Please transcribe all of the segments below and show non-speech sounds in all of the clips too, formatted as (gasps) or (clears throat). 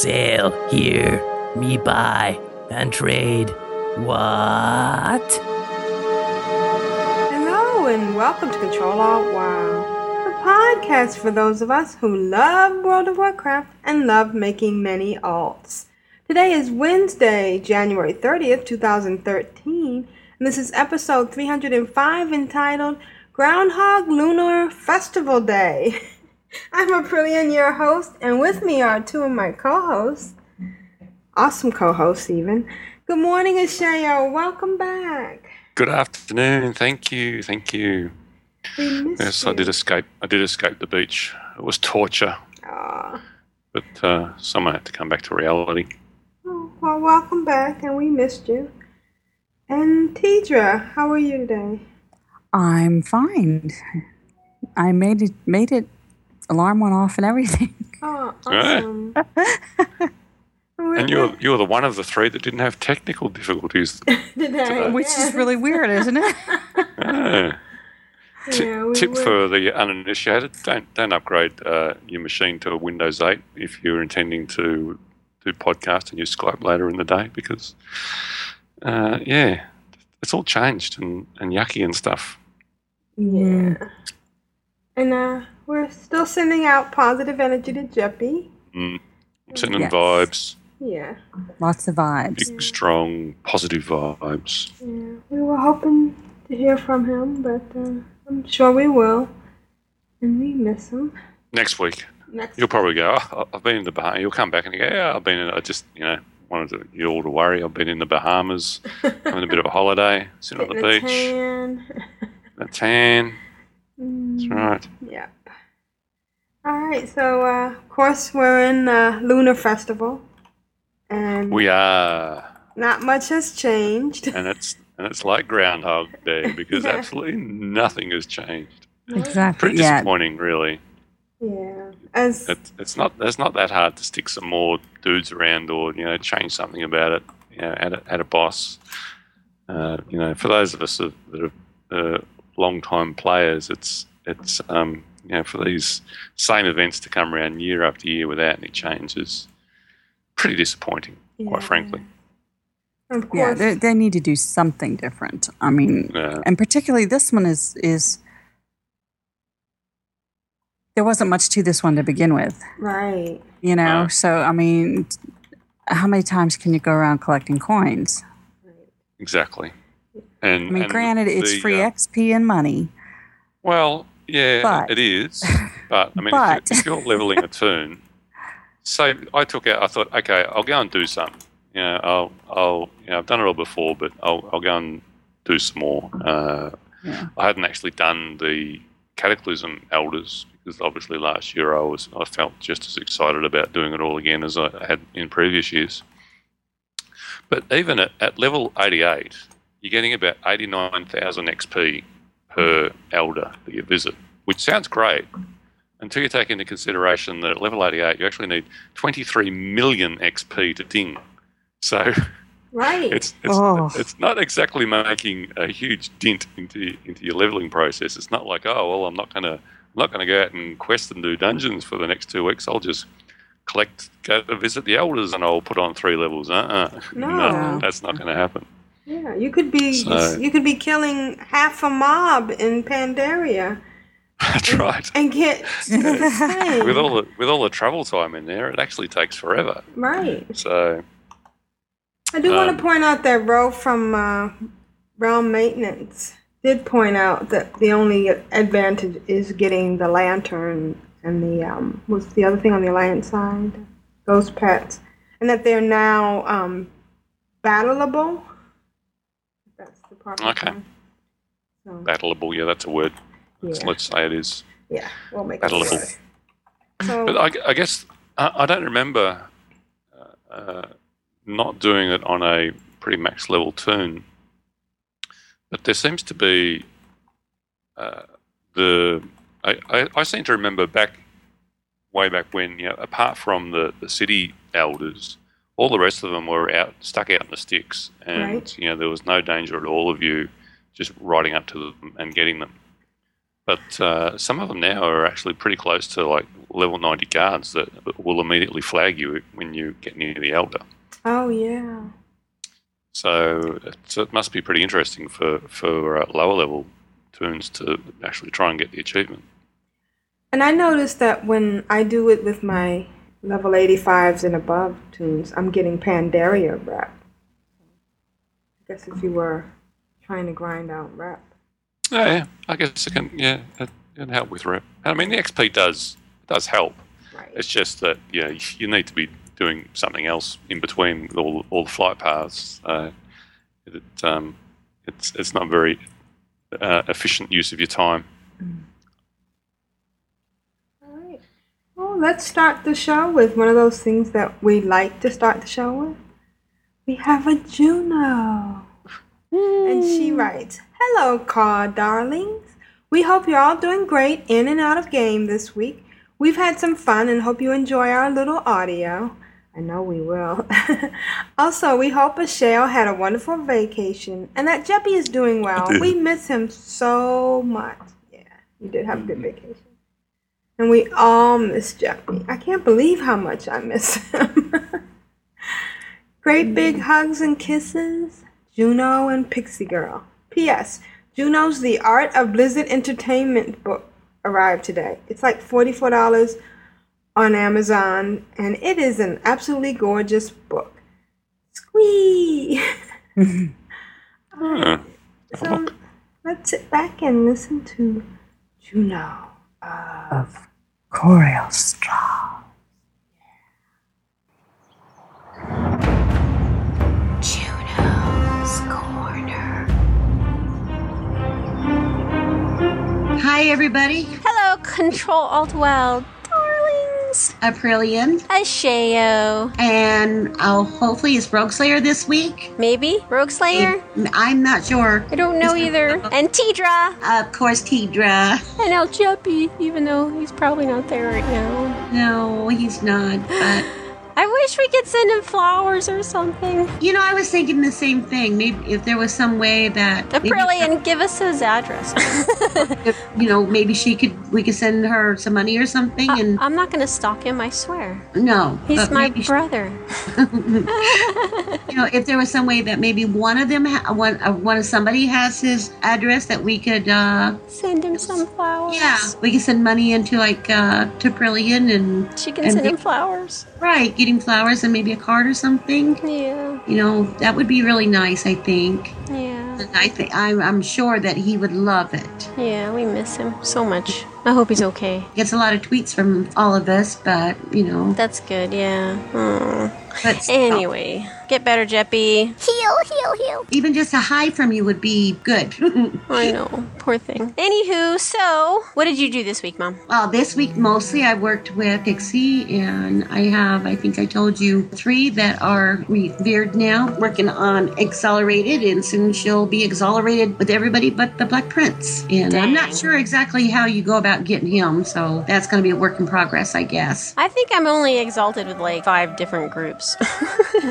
Sail here, me buy and trade. What? Hello and welcome to Control Alt WoW, the podcast for those of us who love World of Warcraft and love making many alts. Today is Wednesday, January 30th, 2013, and this is episode 305 entitled Groundhog Lunar Festival Day. (laughs) I'm Aprillian, your host, and with me are two of my co-hosts, awesome co-hosts even. Good morning, Ashayo. Welcome back. Good afternoon. Thank you. Thank you. We Yes, you. I did escape. I did escape the beach. It was torture, Aw. but uh, someone had to come back to reality. Oh, well, welcome back, and we missed you. And Tedrah, how are you today? I'm fine. I made it. Made it. Alarm went off and everything. (laughs) Oh, Yeah. awesome. (laughs) And you're you're the one of the three that didn't have technical difficulties. (laughs) today, Which is really weird, isn't it? Ah. Ti- Yeah, we Tip were- for the uninitiated: don't don't upgrade uh, your machine to a Windows 8 if you're intending to do podcast and use Skype later in the day, because uh, yeah, it's all changed and, and yucky and stuff. Yeah. And uh, we're still sending out positive energy to Jeppy. Mm. Sending Yes. vibes, Yeah. Lots of vibes. big, strong, positive vibes. Yeah. We were hoping to hear from him, but uh, I'm sure we will. And we miss him. Next week, Next. you'll probably go. Oh, I've been in the Bahamas. You'll come back and you go. Yeah, I've been. In, I just you know wanted to, you all to worry. I've been in the Bahamas, (laughs) having a bit of a holiday, sitting on the Getting a beach, tan. a tan. Mm, That's right. Yep. All right. So, uh, of course, we're in uh, Lunar Festival, and We are, not much has changed. and it's and it's like Groundhog Day (laughs) because absolutely nothing has changed. Exactly. Pretty Yeah. disappointing, really. Yeah. As It's it's not it's not that hard to stick some more dudes around or you know change something about it. You know, add a, add a boss. Uh, you know, for those of us that that are uh, long time players, it's it's um, you know for these same events to come around year after year without any changes, pretty disappointing, quite frankly. of Yeah. course. They, they need to do something different. I mean, Uh, and particularly this one is is. There wasn't much to this one to begin with, right. you know. So I mean, how many times can you go around collecting coins? exactly. And I mean, and granted, it's free uh, XP and money. Well, yeah, But- it is. (laughs) But I mean, But- if, you're, if you're leveling a (laughs) toon, say I took out, I thought, okay, I'll go and do some. You know, I'll, I'll, you know, I've done it all before, but I'll, I'll go and do some more. Uh, Yeah. I hadn't actually done the Cataclysm Elders because obviously last year I was, I felt just as excited about doing it all again as I had in previous years. But even at, at level 88, you're getting about 89,000 XP per elder that you visit, which sounds great until you take into consideration that at level 88 you actually need 23 million XP to ding. So Right. it's it's, Oh. it's not exactly making a huge dent into into your leveling process. It's not like oh well I'm not gonna I'm not gonna go out and quest and do dungeons for the next two weeks. I'll just collect go to visit the elders and I'll put on three levels. Uh-uh. (laughs) No. that's not going to happen. Yeah. You could be So- you could be killing half a mob in Pandaria (laughs) That's right. and get. (laughs) With all the with all the travel time in there, it actually takes forever. right. So I do want Um, to point out that Ro from uh, Realm Maintenance did point out that the only advantage is getting the lantern and the um, what's the other thing on the alliance side, ghost pets, and that they're now um, battleable. Proper Okay. So, battleable, yeah, that's a word. Let's, let's say it is yeah, we'll make it battleable. work. So But I, I guess I, I don't remember uh, uh, not doing it on a pretty max level toon. But there seems to be uh, the I, I, I seem to remember back way back when you know apart from the, the city elders, all the rest of them were out stuck out in the sticks, and Right. you know there was no danger at all of you just riding up to them and getting them. But uh, some of them now are actually pretty close to like level 90 guards that will immediately flag you when you get near the elder. oh yeah. So it, must be pretty interesting for, for uh, lower level toons to actually try and get the achievement. And I noticed that when I do it with my level 85s and above toons, I'm getting Pandaria rep. I guess if you were trying to grind out rep. Oh, yeah, I guess it can, yeah, it can help with rep. I mean, the XP does does help. Right. It's just that, you know, you need to be doing something else in between all, all the flight paths. Uh, it, um, it's, it's not very uh, efficient use of your time. All right. Well, let's start the show with one of those things that we like to start the show with. We have a Juno. And she hmm. writes, Hello, car darlings. We hope you're all doing great in and out of game this week. We've had some fun and hope you enjoy our little audio. I know we will. (laughs) also, we hope Michelle had a wonderful vacation and that Jeppy is doing well. We miss him so much. Yeah, you did have a good vacation. And we all miss Jeppy. I can't believe how much I miss him. (laughs) Great big mm. hugs and kisses. Juno and Pixie Girl. P.S. Juno's The Art of Blizzard Entertainment book arrived today. It's like $44 on Amazon, and it is an absolutely gorgeous book. Squee! (laughs) So let's sit back and listen to Juno. Uh, of Korialstrasz. Juno's Corner. Hi, everybody. Hello, Control Alt Well, darlings. Aprillian. Ashayo. And uh, hopefully it's Rogue Slayer this week. Maybe? Rogue Slayer? I'm not sure. I don't know either. And Tedrah. Of course, Tedrah. And El Jeppy, even though he's probably not there right now. No, he's not. But, I wish we could send him flowers or something. you know, I was thinking the same thing. Maybe if there was some way that. Aprillian, give us his address. (laughs) if, you know, maybe she could, we could send her some money or something. I, And I'm not going to stalk him, I swear. no. He's my maybe she- brother. (laughs) you know, if there was some way that maybe one of them, ha- one, uh, one of somebody has his address that we could, uh, Send him some flowers. yeah, we could send money into like uh, to and She can and send him flowers. right, getting flowers and maybe a card or something. Yeah, You know, that would be really nice. I think. yeah, And I think I'm, I'm sure that he would love it. yeah. We miss him so much. I hope he's okay. Gets a lot of tweets from all of us, but you know, That's good, yeah. Hmm. But Anyway, get better, Jeppy. Heal, heal, heal. even just a hi from you would be good. (laughs) I know, poor thing. Anywho, so what did you do this week, Mom? Well, this week mostly I worked with Pixie, and I have, I think I told you, three that are revered now, working on Accelerated, and soon she'll be accelerated with everybody but the Black Prince. And I'm not sure exactly how you go about getting him, so that's going to be a work in progress, I guess. I think I'm only exalted with like five different groups. (laughs)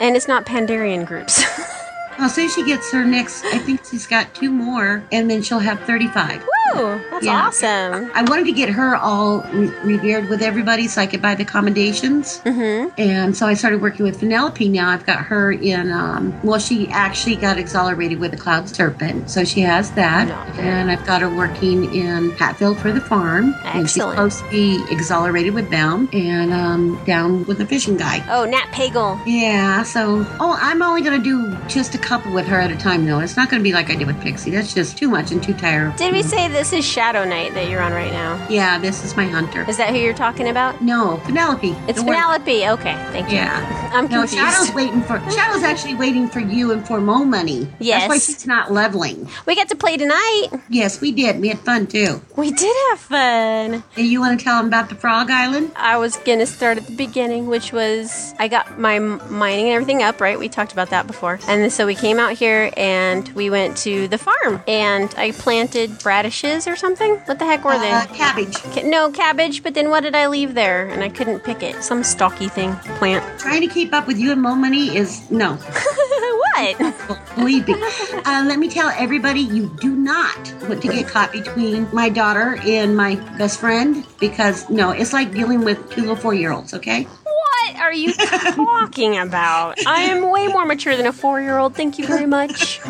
and it's not Pandarian groups. (laughs) Well, soon she gets her next, I think she's got two more, and then she'll have 35. Woo! That's Yeah. awesome. I wanted to get her all re- revered with everybody so I could buy the commendations. Mm-hmm. And so I started working with Penelope now. I've got her in, um, well, she actually got accelerated with the Cloud Serpent. So she has that. And I've got her working in Halfhill for the farm. Excellent. And she's supposed to be accelerated with them and um, down with the fishing guy. Oh, Nat Pagle. Yeah, so, oh, I'm only going to do just a couple with her at a time, though. It's not going to be like I did with Pixie. That's just too much and too tired. Did we say this is Shadow Knight that you're on right now. Yeah, this is my hunter. Is that who you're talking about? No, Penelope. It's the word. Penelope. Okay, thank you. Yeah. I'm No, confused. Shadow's waiting for Shadow's actually waiting for you and for Mo money. That's why Yes. she's not leveling. We get to play tonight. Yes, we did. We had fun too. We did have fun. And you want to tell them about the Frog Island? I was gonna start at the beginning, which was I got my mining and everything up, right? We talked about that before. And so we came out here and we went to the farm and I planted radishes or something. What the heck were they? Uh, cabbage. Ca- no, cabbage, but then what did I leave there? And I couldn't pick it. Some stalky thing, plant. Trying to keep up with you and Mo money is no. (laughs) what? Believe me. Uh, let me tell everybody you do not want to get caught between my daughter and my best friend because no, it's like dealing with two little four year olds, okay? What are you talking about? I am way more mature than a four year old. Thank you very much.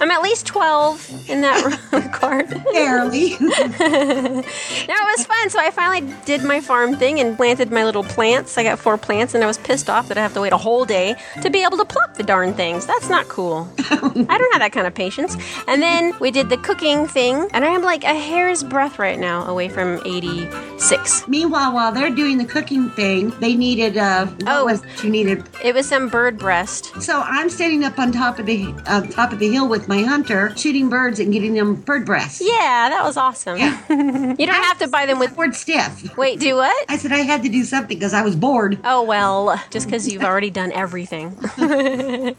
I'm at least 12 in that regard. (laughs) Barely. (laughs) no, it was fun. So I finally did my farm thing and planted my little plants. I got four plants, and I was pissed off that I have to wait a whole day to be able to pluck the darn things. That's not cool. (laughs) I don't have that kind of patience. And then we did the cooking thing, and I am like a hair's breadth right now away from 86. Meanwhile, while they're doing the cooking thing, they needed uh, uh what Oh. was it you needed? It was some bird breast. So I'm standing up on top of the uh, top of the hill with my hunter, shooting birds and getting them bird breasts. Yeah, that was awesome. Yeah. (laughs) you don't have to buy them with. Bored stiff. Wait, do what? I said I had to do something because I was bored. Oh well, just because you've already done everything. (laughs)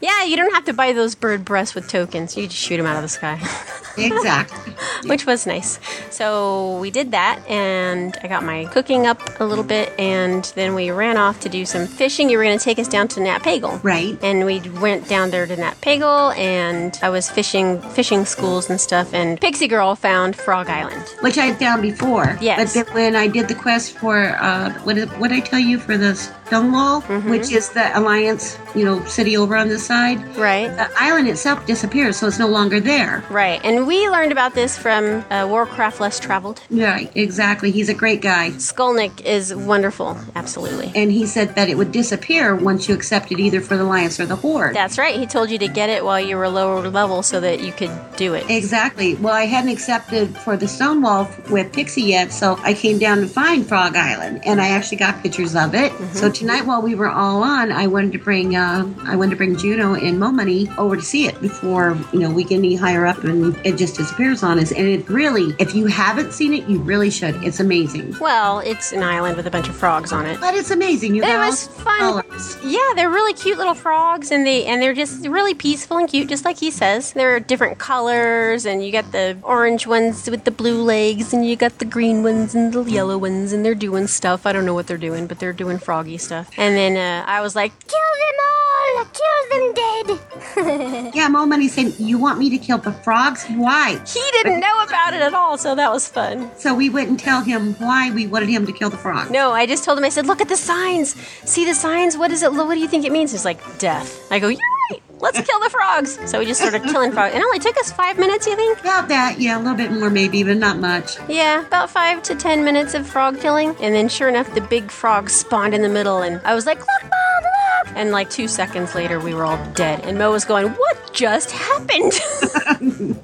yeah, you don't have to buy those bird breasts with tokens. You just shoot them out of the sky. (laughs) Exactly. (laughs) which was nice. So we did that, and I got my cooking up a little bit, and then we ran off to do some fishing. You were going to take us down to Nat Pagle, Right. And we went down there to Nat Pagle, and I was fishing fishing schools and stuff. And Pixie Girl found Frog Island. Which I had found before. Yes. But then when I did the quest for uh what did, what did I tell you for the Stonewall, Mm-hmm. which is the Alliance, you know, city over on this side, Right. the island itself disappears, so it's no longer there. Right, and we learned about this from uh, Warcraft Less Traveled. Right, exactly. He's a great guy. Skolnick is wonderful, absolutely. And he said that it would disappear once you accepted either for the Alliance or the Horde. That's right. He told you to get it while you were lower level so that you could do it. Exactly. Well, I hadn't accepted for the Stonewall with Pixie yet, so I came down to find Frog Island, and I actually got pictures of it. Mm-hmm. So tonight, while we were all on, I wanted to bring uh, I wanted to bring Juno and Mo Money over to see it before you know we get any higher up and it just disappears on us. And it really, if you haven't seen it, you really should. It's amazing. Well, it's an island with a bunch of frogs on it. But it's amazing. You It was fun. colors. Yeah, they're really cute little frogs, and they and they're just really peaceful and cute, just like he says. They're different colors, and you got the orange ones with the blue legs, and you got the green ones and the yellow ones, and they're doing stuff. I don't know what they're doing, but they're doing froggy stuff. And then uh, I was like, kill them all, kill them dead. (laughs) Yeah, Mo Money said, "You want me to kill the frogs? Why?" he didn't know about it at all, so that was fun. So we wouldn't tell him why we wanted him to kill the frogs. No, I just told him. I said, "Look at the signs. See the signs. What is it? What do you think it means?" He's like, "Death." I go, "You're right. Let's kill the frogs." So we just started killing frogs. It only took us five minutes, you think? About that, yeah, a little bit more maybe, but not much. Yeah, about five to ten minutes of frog killing, and then sure enough, the big frog spawned in the middle, and I was like, "Look, Mom, look!" And like two seconds later, we were all dead, and Mo was going, "What just happened?" (laughs)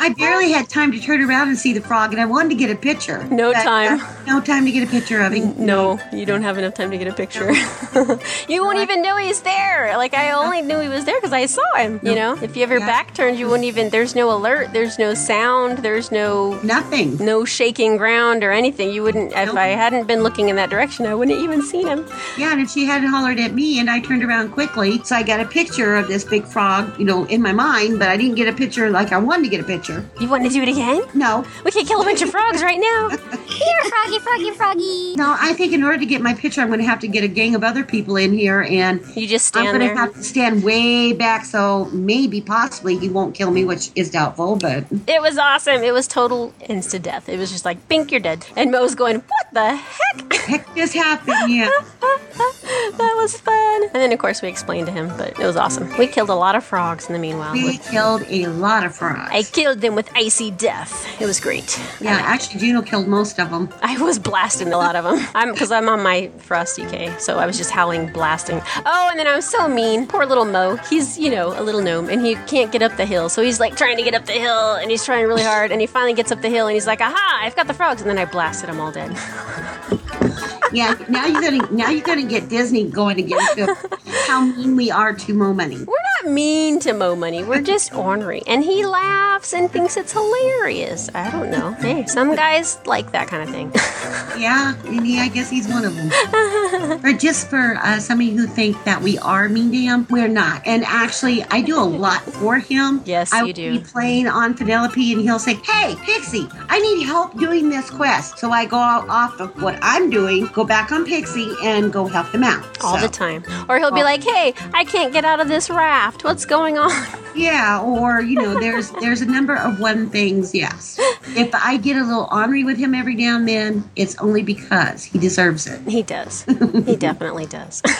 I barely had time to turn around and see the frog, and I wanted to get a picture. No But, time. uh, no time to get a picture of him. No, you don't have enough time to get a picture. (laughs) you won't even know he's there. Like I only knew he was there because I saw him. You know, if you ever Yeah. back turned, you wouldn't even. There's no alert. There's no sound. There's no Nothing. no shaking ground or anything. You wouldn't. If I hadn't been looking in that direction, I wouldn't have even seen him. Yeah, and if she hadn't hollered at me, and I turned around quickly, so I got a picture of this big frog, you know, in my mind, but I didn't get a picture like I wanted to get a picture. You want to do it again? No, We could kill a bunch of frogs right now. Here, froggy, froggy, froggy. no, I think in order to get my picture, I'm going to have to get a gang of other people in here, and You just stand I'm going to have to stand way back, so maybe, possibly, he won't kill me, which is doubtful, but It was awesome. It was total insta death. It was just like, bink, you're dead. And Mo's going, what the heck? heck just happened, yeah. (laughs) that was fun. And then, of course, we explained to him, but it was awesome. We killed a lot of frogs in the meanwhile. We killed a lot of frogs. I killed them with icy death. It was great. yeah, actually, Juno killed most of them. I was blasting a lot of them. I'm because I'm on my frosty K, so I was just howling, blasting. Oh, and then I was so mean. Poor little Mo. He's you know a little gnome, and he can't get up the hill, so he's like trying to get up the hill, and he's trying really hard, and he finally gets up the hill, and he's like, "Aha! I've got the frogs!" And then I blasted them all dead. (laughs) Yeah, now you're gonna now you're gonna get Disney going again. To how mean we are to Mo Money. We're not mean to Mo Money. We're just ornery, and he laughs and thinks it's hilarious. I don't know. Hey, some guys like that kind of thing. (laughs) Yeah, and he, I guess he's one of them. or just for uh, you who think that we are mean to him, we're not. And actually, I do a lot for him. Yes, I you do. Be playing on Penelope, and he'll say, "Hey, Pixie, I need help doing this quest." So I go off of what I'm doing, go back on Pixie, and go help him out. all So, the time. Or he'll be like, "Hey, I can't get out of this raft. What's going on?" (laughs) Yeah, or you know, there's there's a number of one things. Yes, if I get a little ornery with him every now and then, it's only because he deserves it. He does. he (laughs) definitely does. (laughs)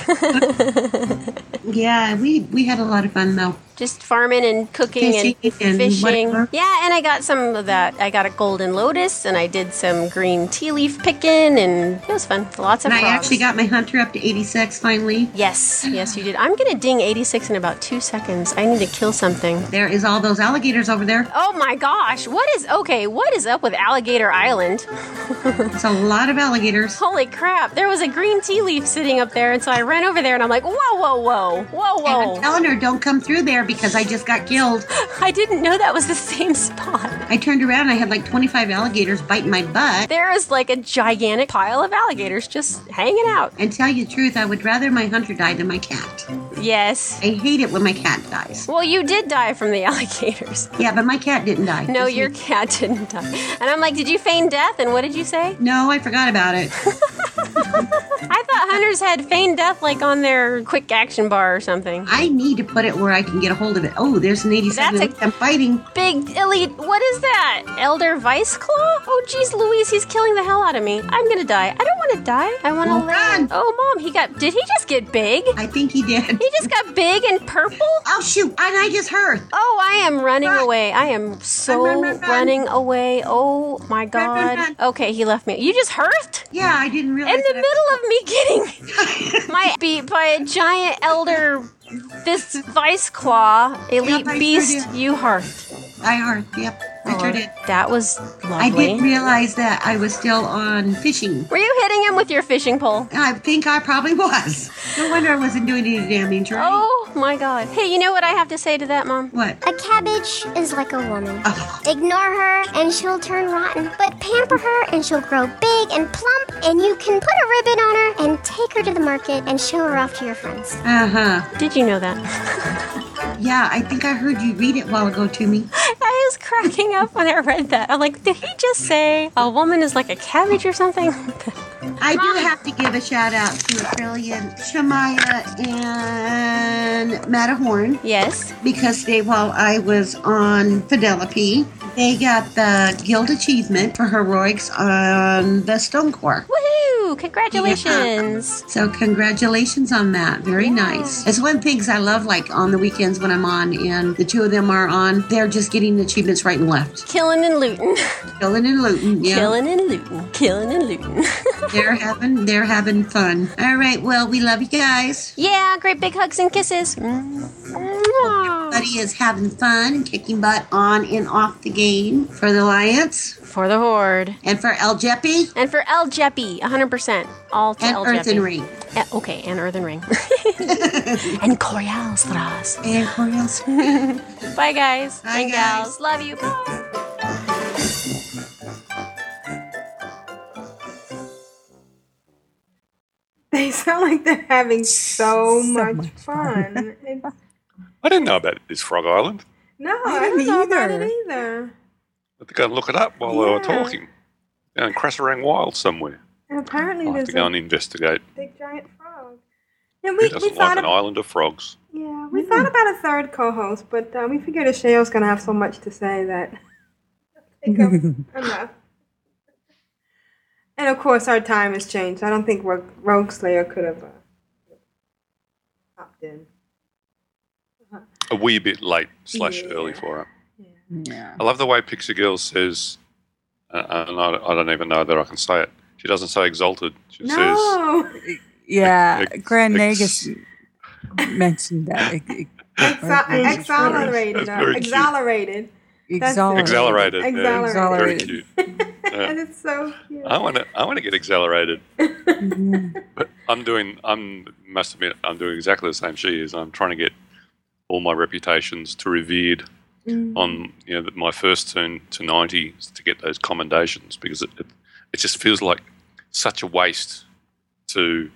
Yeah, we we had a lot of fun though. Just farming and cooking and Fishing and fishing. whatever. Yeah, and I got some of that. I got a golden lotus, and I did some green tea leaf picking, and it was fun. Lots of And I actually got my hunter up to 86 finally. Yes, yes, you did. I'm gonna ding 86 in about two seconds. I need to kill something. There is all those alligators over there. Oh my gosh! What is okay? What is up with Alligator Island? (laughs) It's a lot of alligators. Holy crap! There was a green tea leaf sitting up there, and so I ran over there, and I'm like, whoa, whoa, whoa, whoa, And I'm telling her, don't come through there because I just got killed. I didn't know that was the same spot. I turned around and I had like 25 alligators biting my butt. There is like a gigantic pile of alligators just hanging out. And tell you the truth, I would rather my hunter die than my cat. Yes. I hate it when my cat dies. Well, you did die from the (laughs) alligators. Yeah, but my cat didn't die. No, your me. cat didn't die. And I'm like, did you feign death? And what did you say? No, I forgot about it. (laughs) I thought hunters had feigned death like on their quick action bar or something. I need to put it where I can get a hold of it. Oh, there's an 87. That's a- I'm fighting. Big elite, what is that? Elder Vice Claw? Oh, geez, Louise, he's killing the hell out of me. I'm gonna die. I don't want to die. I want to Well, live. run. Oh, mom, he got. Did he just get big? I think he did. He just got big and purple? (laughs) Oh, shoot. And I just heard. Oh, I am running Run. away. I am so Run, run, run, run. running away. Oh my run, god. run. Okay, he left me. You just hurt? Yeah, I didn't realize In the middle of me getting (laughs) (laughs) my beat by a giant elder this vice claw elite beast you hearthed. I heard. Yep. I sure did. That was I didn't realize that I was still on fishing. Were you hitting him with your fishing pole? I think I probably was. No wonder I wasn't doing any damage, right? Oh my god. Hey, you know what I have to say to that, Mom? What? A cabbage is like a woman. Oh, Ignore her and she'll turn rotten, but pamper her and she'll grow big and plump, and you can put a ribbon on her and take her to the market and show her off to your friends. uh huh. Did you know that? (laughs) Yeah, I think I heard you read it a while ago to me. (laughs) I was cracking up when I read that. I'm like, did he just say a woman is like a cabbage or something? I do have to give a shout out to Australian Shamaya and Matterhorn yes. because they, while I was on Fidelity, they got the Guild Achievement for heroics on the Stone Core. Woohoo! Congratulations. So congratulations on that. Very nice. It's one of the things I love like on the weekends when I'm on and the two of them are on, they're just getting achievements right and left. Killing and looting. Killing and looting. Yeah. Killing and looting. Killing and looting. (laughs) They're having they're having fun. All right, well, we love you guys. yeah, great big hugs and kisses. Buddy is having fun and kicking butt on and off the game for the Alliance For the Horde. and for El Jeppy And for El Jeppy, 100%. All to and El Earth and Jeppy. Ring. Eh, okay, and Earthen Ring. (laughs) and Korialstrasz. And Coriel's. (laughs) Bye, guys. Bye, and guys. gals. Love you. Bye. (laughs) They sound like they're having so, much, fun. It's- I didn't know about this Frog Island. no, I I don't didn't know about it either. Either. I had to go and look it up while they were talking. Down in Krasarang Wild somewhere. And apparently I'll have there's to go a and investigate. big giant frog. And Who we, we doesn't thought like an ab- island of frogs? yeah, we thought about a third co-host, but uh, we figured Ashayo's gonna have so much to say that (laughs) enough. And of course, our time has changed. I don't think Rogue, Rogue Slayer could have uh, popped in. A wee bit late slash early for her. Yeah. I love the way Pixie Girls says, uh, and I, I don't even know that I can say it. She doesn't say exalted. She says (laughs) Yeah, Ex- Grand ex- Nagus mentioned that. (laughs) Ex- ex- Exa- Right. That's very cute. exonerated, That's exhilarated. Very cute. (laughs) and it's so cute. I want to. I want to get exhilarated. Mhm. But I'm doing. I'm must admit. I'm doing exactly the same she is. I'm trying to get all my reputations to revered Mm. on you know my first turn to 90 to get those commendations because it, it it just feels like such a waste to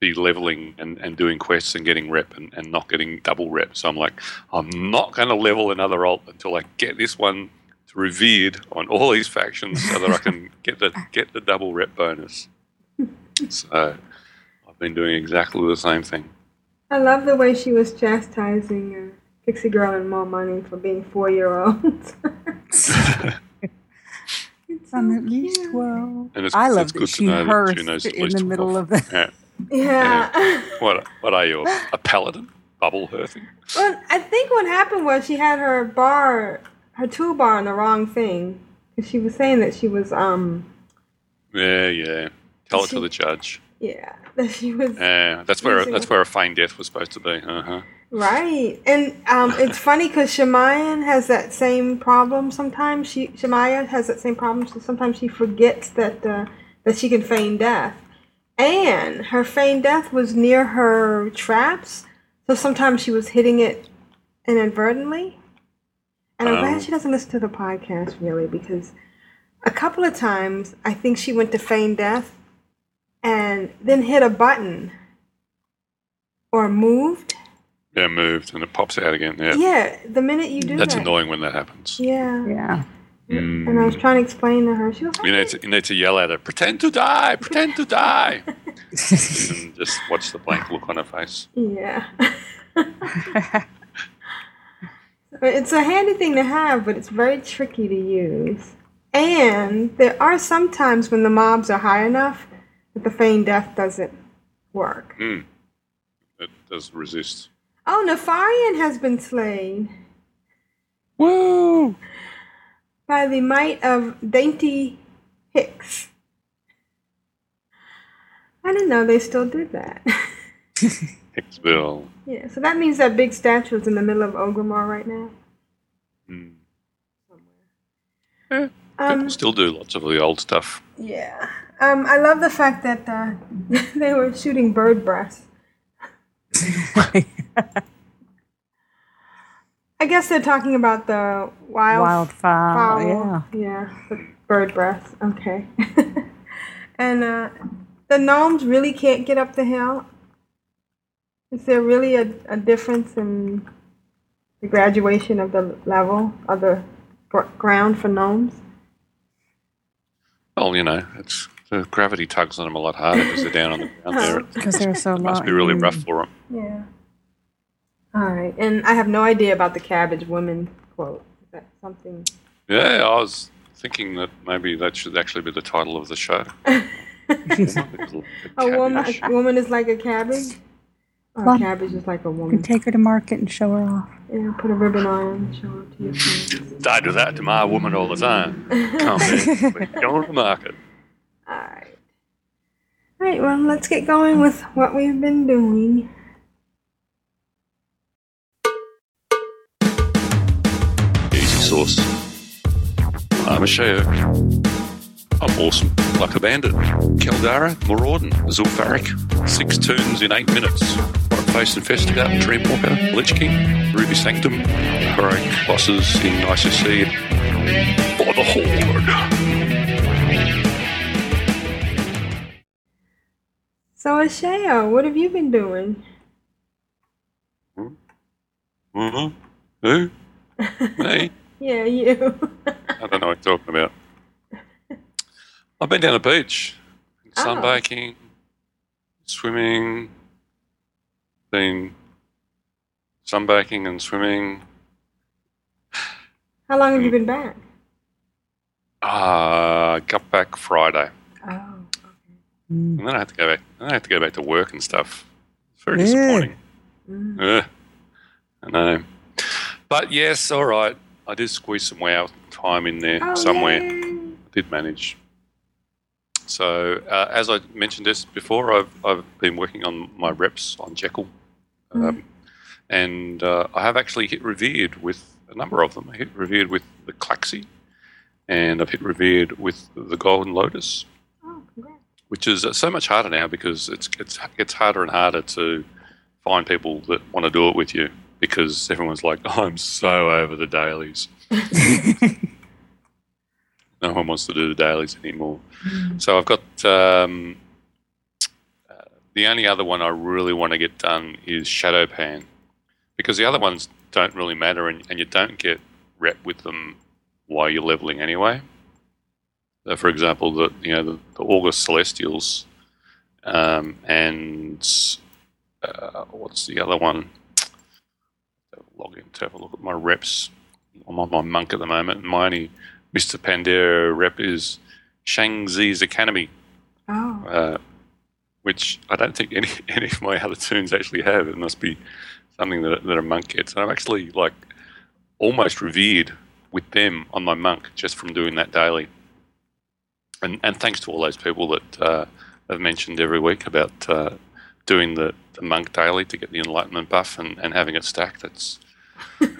be leveling and, and doing quests and getting rep and, and not getting double rep. So I'm like, I'm not going to level another alt until I get this one to revered on all these factions so that I can (laughs) get the get the double rep bonus. So I've been doing exactly the same thing. I love the way she was chastising Pixie Girl and More Money for being four year olds. (laughs) I'm at least 12. And it's, I love it's that good she to know that hearsed she knows at in least the middle of the. Yeah. yeah. (laughs) What what are you? A paladin? Bubble hearthing? Well, I think what happened was she had her bar, her toolbar on the wrong thing. Cause she was saying that she was, um, Yeah, yeah. Tell it She- to the judge. yeah, that she was Yeah, that's where that's where a feigned death was supposed to be. Uh huh. Right. And um, it's funny because Shemayan has that same problem sometimes. She Shemaya has that same problem. So sometimes she forgets that uh, that she can feign death, and her feign death was near her traps. So sometimes she was hitting it inadvertently. And I'm Oh. glad she doesn't listen to the podcast really because a couple of times I think she went to feign death and then hit a button or moved. Yeah, moved and it pops out again. Yeah, Yeah, the minute you do that. that's that. annoying when that happens. Yeah. Yeah. Mm. And I was trying to explain to her. She was like, You need to you need to yell at her. Pretend to die. Pretend to die. (laughs) and just watch the blank look on her face. Yeah. (laughs) it's a handy thing to have, but it's very tricky to use. And there are some times when the mobs are high enough that the feigned death doesn't work. Mm. It does resist. Oh, Nefarian has been slain Woo! by the might of Dainty Hicks. I didn't know they still did that. (laughs) Hicksville. yeah, so that means that big statue is in the middle of Orgrimmar right now. Mm. Um, still do lots of the old stuff. Yeah. Um, I love the fact that uh, (laughs) they were shooting bird breasts. (laughs) (laughs) I guess they're talking about the wild Wildfowl, fowl. yeah. Yeah, the bird breath. Okay. (laughs) and uh, the gnomes really can't get up the hill. Is there really a, a difference in the graduation of the level of the ground for gnomes? Well, you know, it's the gravity tugs on them a lot harder because they're down on the ground there. (laughs) Because they're so must long. be really rough for them. Yeah. All right, and I have no idea about the cabbage woman quote. Is that something? Yeah, I was thinking that maybe that should actually be the title of the show. (laughs) A A woman, a woman is like a cabbage. Or a Well, cabbage is like a woman. You can take her to market and show her off. Yeah, put a ribbon on and show it to your friends. I do that to my woman all the time. Come in, (laughs) we're going to the market. All right. All right. Well, let's get going with what we've been doing. Sauce. I'm Ashayo. I'm awesome, like a bandit. Keldara, Maraudon, Zul'Farrak. Six turns in eight minutes. Face Investigator, Dreamwalker, Lich King, Ruby Sanctum, Heroic Bosses in ICC. For the Horde. So, Ashayo, what have you been doing? Uh-huh. Who? (laughs) Me? Yeah, you. (laughs) I don't know what you're talking about. I've been down the beach, Oh. sunbaking, swimming, been sunbaking and swimming. How long have you mm. been back? Ah, got back Friday, Oh. Mm. and then I had to go back. Then I had to go back to work and stuff. It's very Yeah. disappointing. Mm. Yeah, I know. But yes, all right. I did squeeze some WoW time in there Oh, somewhere. yay. Did manage. So uh, as I mentioned this before, I've I've been working on my reps on Jekyll, um, and uh, I have actually hit revered with a number of them. I hit revered with the Klaxxi, and I've hit revered with the Golden Lotus, Oh, congrats. which is uh, so much harder now because it's it's it's harder and harder to find people that want to do it with you because everyone's like, (laughs) I'm so over the dailies. (laughs) no one wants to do the dailies anymore. So I've got um, uh, the only other one I really want to get done is Shado-Pan because the other ones don't really matter and, and you don't get rep with them while you're leveling anyway. So for example, the you know the, the August Celestials um, and uh, what's the other one? Log in to have a look at my reps. I'm on my monk at the moment, and my only Mr. Pandaria rep is Shang Xi's Academy, Oh. uh, which I don't think any (laughs) any of my other toons actually have. It must be something that, that a monk gets. And I'm actually like almost revered with them on my monk just from doing that daily. And and thanks to all those people that uh, have mentioned every week about uh, doing the, the monk daily to get the enlightenment buff and, and having it stacked. That's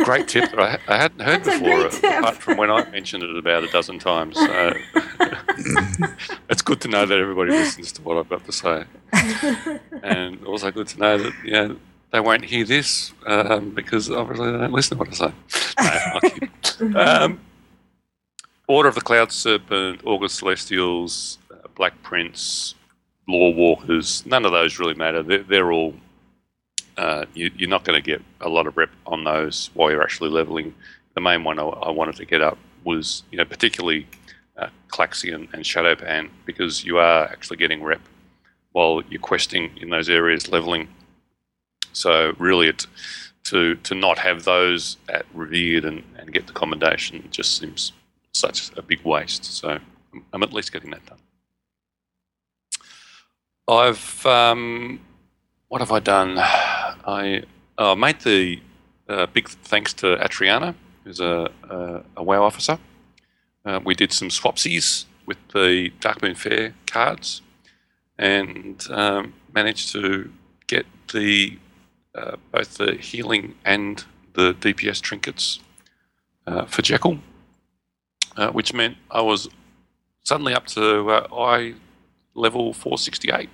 great tip that I, I hadn't heard That's a before, great tip. apart from when I mentioned it about a dozen times. So (laughs) it's good to know that everybody listens to what I've got to say, and also good to know that you know they won't hear this um, because obviously they don't listen to what I say. No, I'll keep- (laughs) um, Order of the Cloud Serpent, August Celestials, uh, Black Prince, Lorewalkers. None of those really matter. They're, they're all. Uh, you, you're not going to get a lot of rep on those while you're actually leveling. The main one I, I wanted to get up was, you know, particularly uh, Klaxxi and, and Shado-Pan because you are actually getting rep while you're questing in those areas, leveling. So really, it's to to not have those at revered and, and get the commendation just seems such a big waste. So I'm, I'm at least getting that done. I've um, what have I done? I uh, made the uh, big thanks to Atriana, who's a, a, a WoW officer. Uh, we did some swapsies with the Darkmoon Faire cards, and um, managed to get the uh, both the healing and the DPS trinkets uh, for Jekyll, uh, which meant I was suddenly up to uh, I level 468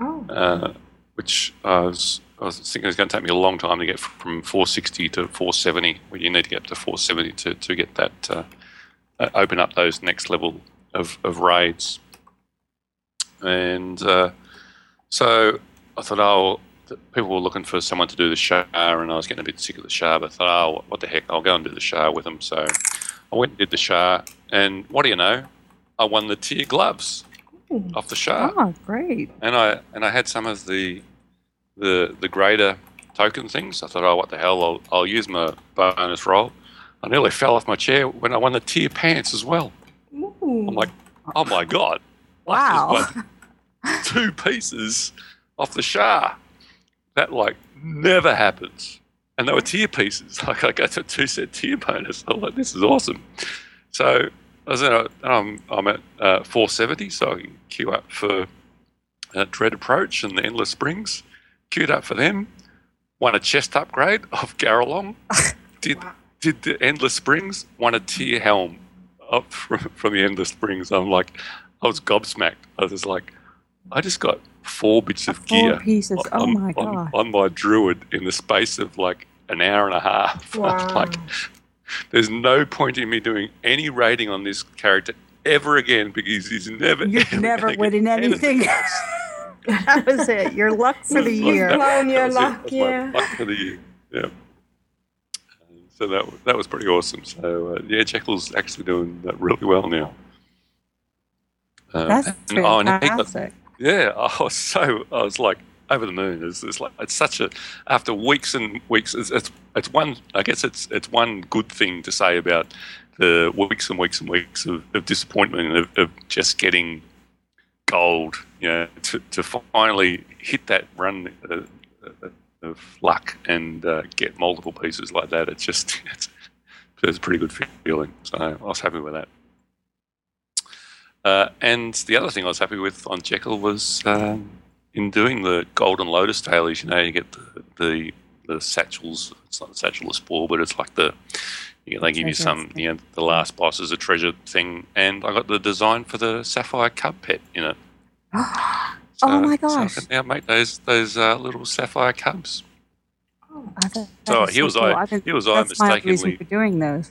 Oh. uh, which I was, I was thinking it was going to take me a long time to get from 460 to 470. Well, you need to get up to 470 to, to get that, uh, uh, open up those next level of, of raids. And uh, so I thought, oh, people were looking for someone to do the Sha, and I was getting a bit sick of the Sha, but I thought, oh, what the heck, I'll go and do the Sha with them. So I went and did the Sha, and what do you know? I won the tier gloves off the Sha Oh, great. and I and I had some of the the the greater token things. I thought, oh, what the hell? I'll, I'll use my bonus roll. I nearly fell off my chair when I won the tier pants as well. I'm like, oh my god! Wow. (laughs) two pieces off the Sha. That like never happens. And they were tier pieces. (laughs) Like I got a two set tier bonus. I'm like, this is awesome. So I was at, um, I'm at uh, 470, so I can queue up for uh, Dread Approach and the Endless Springs. Queued up for them. Won a chest upgrade (laughs) of Garalon. (laughs) did did the Endless Springs. Won a tier helm up (laughs) from, from the Endless Springs. I'm like, I was gobsmacked. I was like, I just got four bits of Four gear pieces. Oh on, my on, god. on my druid in the space of like an hour and a half. Wow. like, there's no point in me doing any rating on this character ever again because he's never. You're never winning anything. That was it. Your luck for the year. Clone your That was it. luck, That was my yeah. luck for the year. Yeah. So that was- that was pretty awesome. So uh, yeah, Jekyll's actually doing that really well now. Uh, That's and- oh, and he got- fantastic. yeah, I was (laughs) so I was like over the moon. It's, it's like it's such a after weeks and weeks. It's, it's it's one. I guess it's it's one good thing to say about the weeks and weeks and weeks of, of disappointment of, of just getting gold. You know, to, to finally hit that run, uh, uh, of luck and uh, get multiple pieces like that. It's just (laughs) it's, it's a pretty good feeling. So I was happy with that. Uh, and the other thing I was happy with on Jekyll was um, in doing the Golden Lotus dailies. You know, you get the the, the satchels. It's not the satchel of spoil, but it's like the you they give you some. You know, the last boss is a treasure thing, and I got the design for the sapphire cub pet in it. (gasps) oh my So I can now make those those uh, little sapphire cubs. I thought So here was cool. I- think here was I my reason for doing those.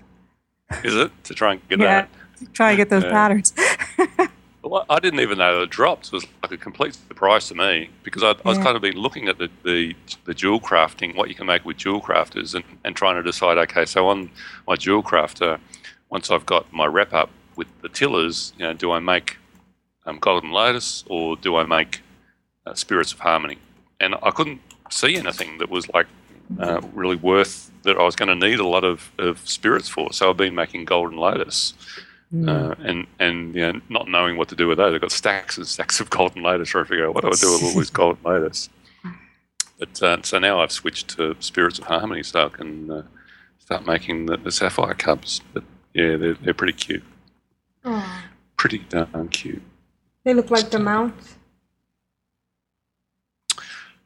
Is it to try and get yeah, that? try to get those patterns. (laughs) Well, I didn't even know they dropped. It was like a complete surprise to me because I, I was kind of been looking at the, the, the jewel crafting, what you can make with jewel crafters, and, and trying to decide, okay, so on my jewel crafter, once I've got my wrap up with the tillers, you know, do I make um, Golden Lotus or do I make uh, Spirits of Harmony? And I couldn't see anything that was like uh, really worth that I was going to need a lot of, of spirits for. So I've been making Golden Lotus. Uh, and and you know, not knowing what to do with those, I've got stacks and stacks of (laughs) golden lotus trying to figure out what do I do with all this (laughs) golden lotus. But uh, so now I've switched to spirits of harmony, so I can uh, start making the, the sapphire cups. But yeah, they're they're pretty cute, Oh, pretty darn cute. they look like the mounts.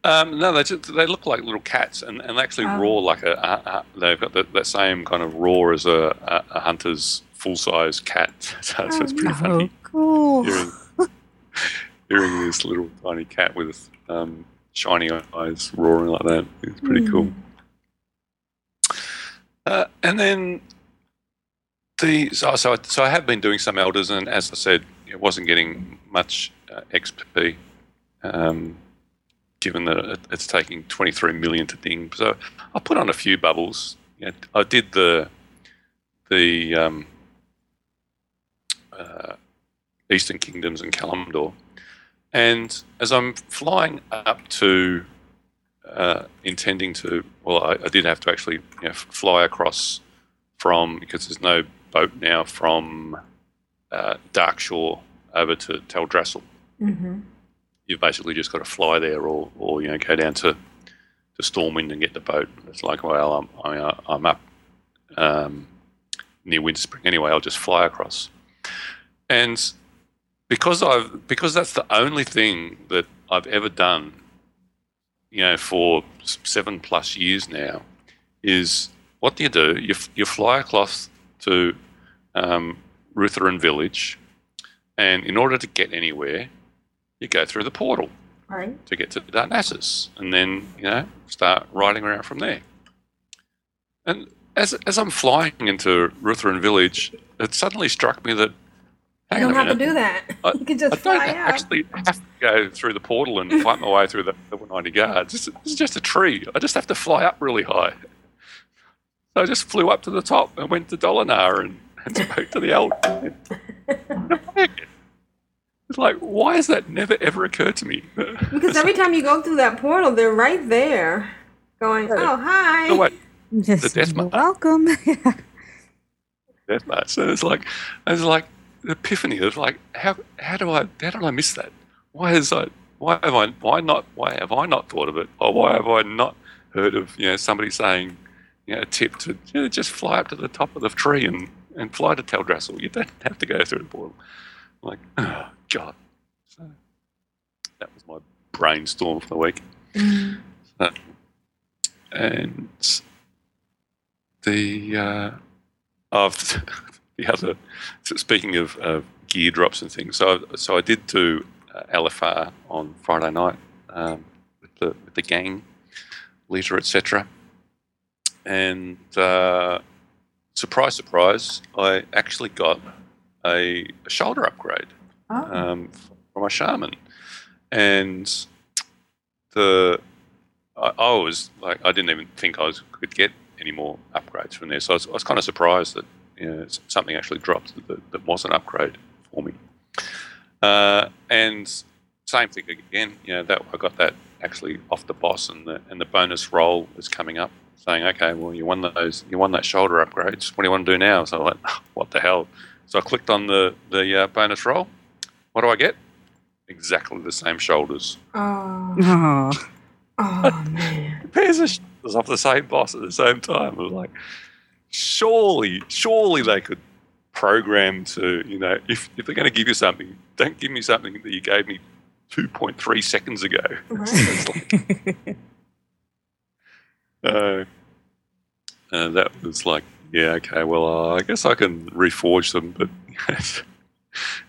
Um, no, they just, they look like little cats, and, and they actually Oh. roar like a. a, a they've got that, that same kind of roar as a, a hunter's full size cat. So, (laughs) so it's pretty funny. Oh, funny. cool. hearing, hearing this little tiny cat with um, shiny eyes roaring like that. It's pretty cool. Uh, and then the so, so I, so I have been doing some elders, and as I said, it wasn't getting much uh, XP. Um, given that it, it's taking 23 million to ding, so I put on a few bubbles. Yeah, I did the the um, uh, Eastern Kingdoms and Kalimdor. And as I'm flying up to, uh, intending to, well, I, I did have to actually you know, fly across from, because there's no boat now, from uh, Darkshore over to Teldrassil. Mm-hmm. You've basically just got to fly there or, or you know, go down to, to Stormwind and get the boat. It's like, well, I'm, I I'm up um, near Winterspring anyway, I'll just fly across. And because I've because that's the only thing that I've ever done, you know, for seven plus years now, is what do you do? You you fly across to um, Rut'theran Village, and in order to get anywhere, you go through the portal Right. to get to Darnassus, and then you know start riding around from there. And as as I'm flying into Rut'theran Village, it suddenly struck me that You don't on a have to do that. I- you can just I don't fly out. actually have to go through the portal and fight my way through the, the 190 guards. It's, it's just a tree. I just have to fly up really high. So I just flew up to the top and went to Dolanaar and, (laughs) and spoke to the elf. It's like, why has that never ever occurred to me? Because every time you go through that portal, they're right there, going, "Oh, hi." No, wait, Just death welcome. (laughs) death match. So it's like, it's like the epiphany. It's like, how how do I how did I miss that? Why is I why have I why not why have I not thought of it? Or why have I not heard of you know somebody saying you know a tip to you know, just fly up to the top of the tree and and fly to Teldrassil. You don't have to go through the portal. Like, (clears throat) oh god. So that was my brainstorm for the week. So, and the uh, of the other. So speaking of uh, gear drops and things, so so I did do uh, LFR on Friday night um, with the with the gang, leader, etc. And uh, surprise, surprise, I actually got a, a shoulder upgrade Oh. um, from a shaman, and the I, I was like I didn't even think I was could get any more upgrades from there. So I was, I was kind of surprised that you know, something actually dropped that, that was an upgrade for me. Uh, and same thing again. You know that I got that actually off the boss, and the and the bonus roll is coming up, saying, okay, well you won those, you won that shoulder upgrades. What do you want to do now? So I went, what the hell? So I clicked on the the uh, bonus roll. What do I get? Exactly the same shoulders. Oh, oh, oh man. pairs of shoulders off the same boss at the same time. I was like, surely, surely they could program to, you know, if, if they're going to give you something, don't give me something that you gave me 2.3 seconds ago. It's (laughs) like- uh, uh, that was like, yeah, okay, well, uh, I guess I can reforge them, but (laughs)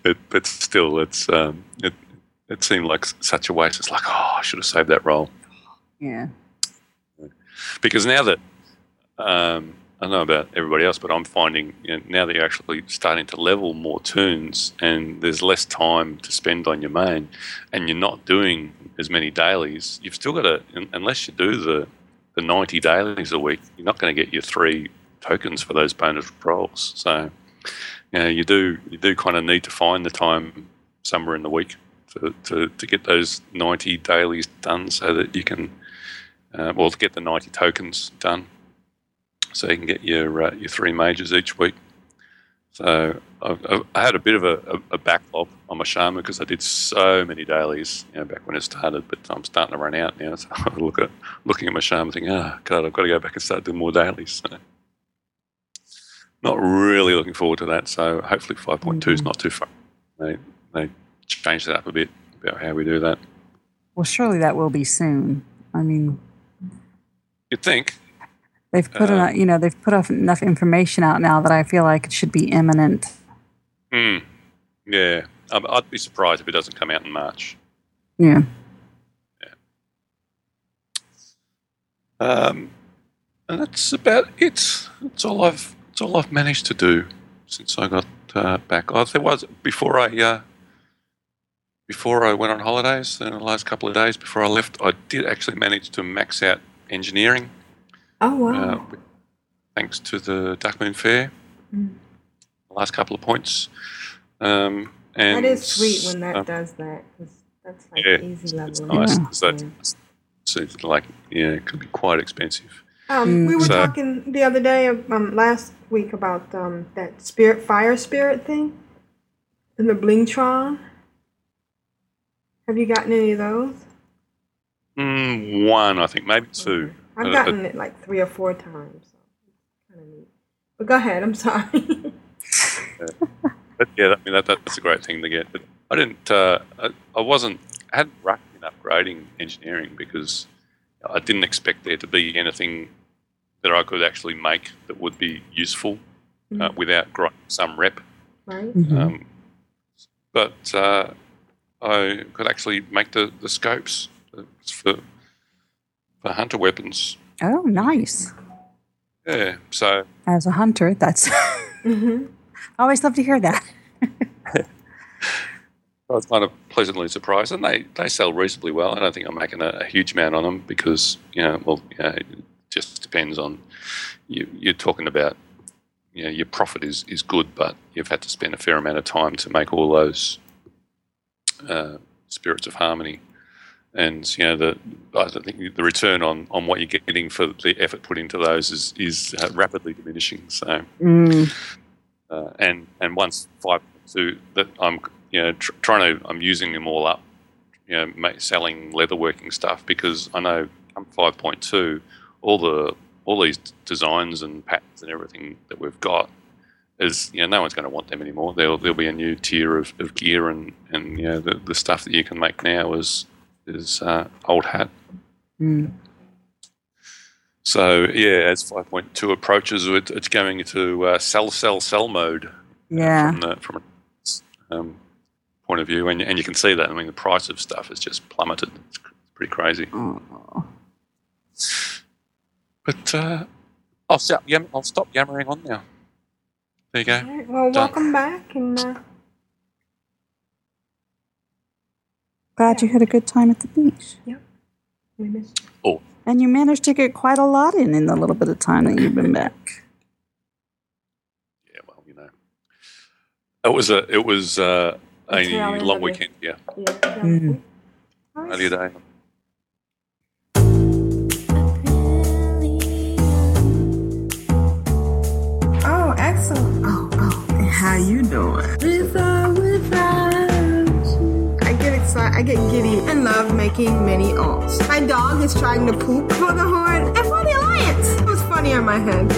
it, but still, it's um, it it seemed like such a waste. It's like, oh, I should have saved that roll Yeah. because now that um, I don't know about everybody else, but I'm finding you know, now that you're actually starting to level more toons and there's less time to spend on your main, and you're not doing as many dailies, you've still got to unless you do the the 90 dailies a week, you're not going to get your three tokens for those bonus rolls. So, you know, you do you do kind of need to find the time somewhere in the week to, to, to get those 90 dailies done so that you can, uh, well, to get the 90 tokens done so you can get your uh, your three majors each week. So I've, I've, I had a bit of a, a, a backlog on my Shaman because I did so many dailies you know, back when it started, but I'm starting to run out now. (laughs) So I look at looking at my Shaman, thinking, oh god, I've got to go back and start doing more dailies. So not really looking forward to that. So hopefully 5.2 is not too far. They they changed that up a bit about how we do that. Well, surely that will be soon. I mean, You'd think they've put Uh, enough, you know, they've put enough information out now that I feel like it should be imminent. Hmm. Yeah, I'd be surprised if it doesn't come out in March. Yeah. Um, and that's about it. That's all I've. That's all I've managed to do since I got uh, back. Oh, there was before I uh, before I went on holidays. In the last couple of days before I left, I did actually manage to max out engineering. Oh wow. Uh, thanks to the Darkmoon Faire. Mm. The last couple of points. Um, and that is sweet when that uh, does that. that's like yeah, easy level. it's nice. That, so it's like yeah, it could be quite expensive. Um, we were So- talking the other day, um, last week about um, that spirit, fire spirit thing, and the Blingtron. Have you gotten any of those? Mm, one, I think, maybe two. I've Uh, gotten it like three or four times. So kind of neat. But go ahead. I'm (laughs) sorry. But yeah, I mean that, that's a great thing to get. But I didn't. Uh, I, I wasn't. I hadn't rushed in upgrading engineering because I didn't expect there to be anything that I could actually make that would be useful uh, Mhm. without grinding some rep. right. Mhm. Um, but uh, I could actually make the, the scopes for for hunter weapons. Oh, nice. Yeah. So As a hunter, that's. (laughs) hmm I always love to hear that. (laughs) I was kind of pleasantly surprised, and they, they sell reasonably well. I don't think I'm making a, a huge amount on them because you know, well, you know, it just depends on you. You're talking about, you know, your profit is is good, but you've had to spend a fair amount of time to make all those uh, spirits of harmony, and you know, the I think the return on, on what you're getting for the effort put into those is is uh, rapidly diminishing. So Mm. uh, and and once five two that I'm you know tr- trying to I'm using them all up, you know, selling leatherworking stuff because I know come five point two, all the all these designs and patterns and everything that we've got is you know no one's going to want them anymore. There'll there'll be a new tier of, of gear and and you know the, the stuff that you can make now is is uh, old hat. Mm. So yeah, as 5.2 approaches, it, it's going into uh, sell, sell, sell mode Yeah. from the from a um, point of view, and and you can see that. I mean, the price of stuff has just plummeted. It's pretty crazy. Oh. But uh, I'll stop. I'll stop yammering on now. There you go. Right, well, Done. welcome back, and uh, Glad you had a good time at the beach. Yep. We missed. you. Oh, And you managed to get quite a lot in in the little bit of time that you've been (laughs) back. yeah. Well, you know, it was a it was uh, a long weekend. Yeah, Yeah. that was Mm. good. All right. earlier day. Oh, excellent. Oh, oh, how you doing? With or without you. I get excited. I I get giddy and love making many alts. My dog is trying to poop for the horn and for the Alliance. It was funny on my head.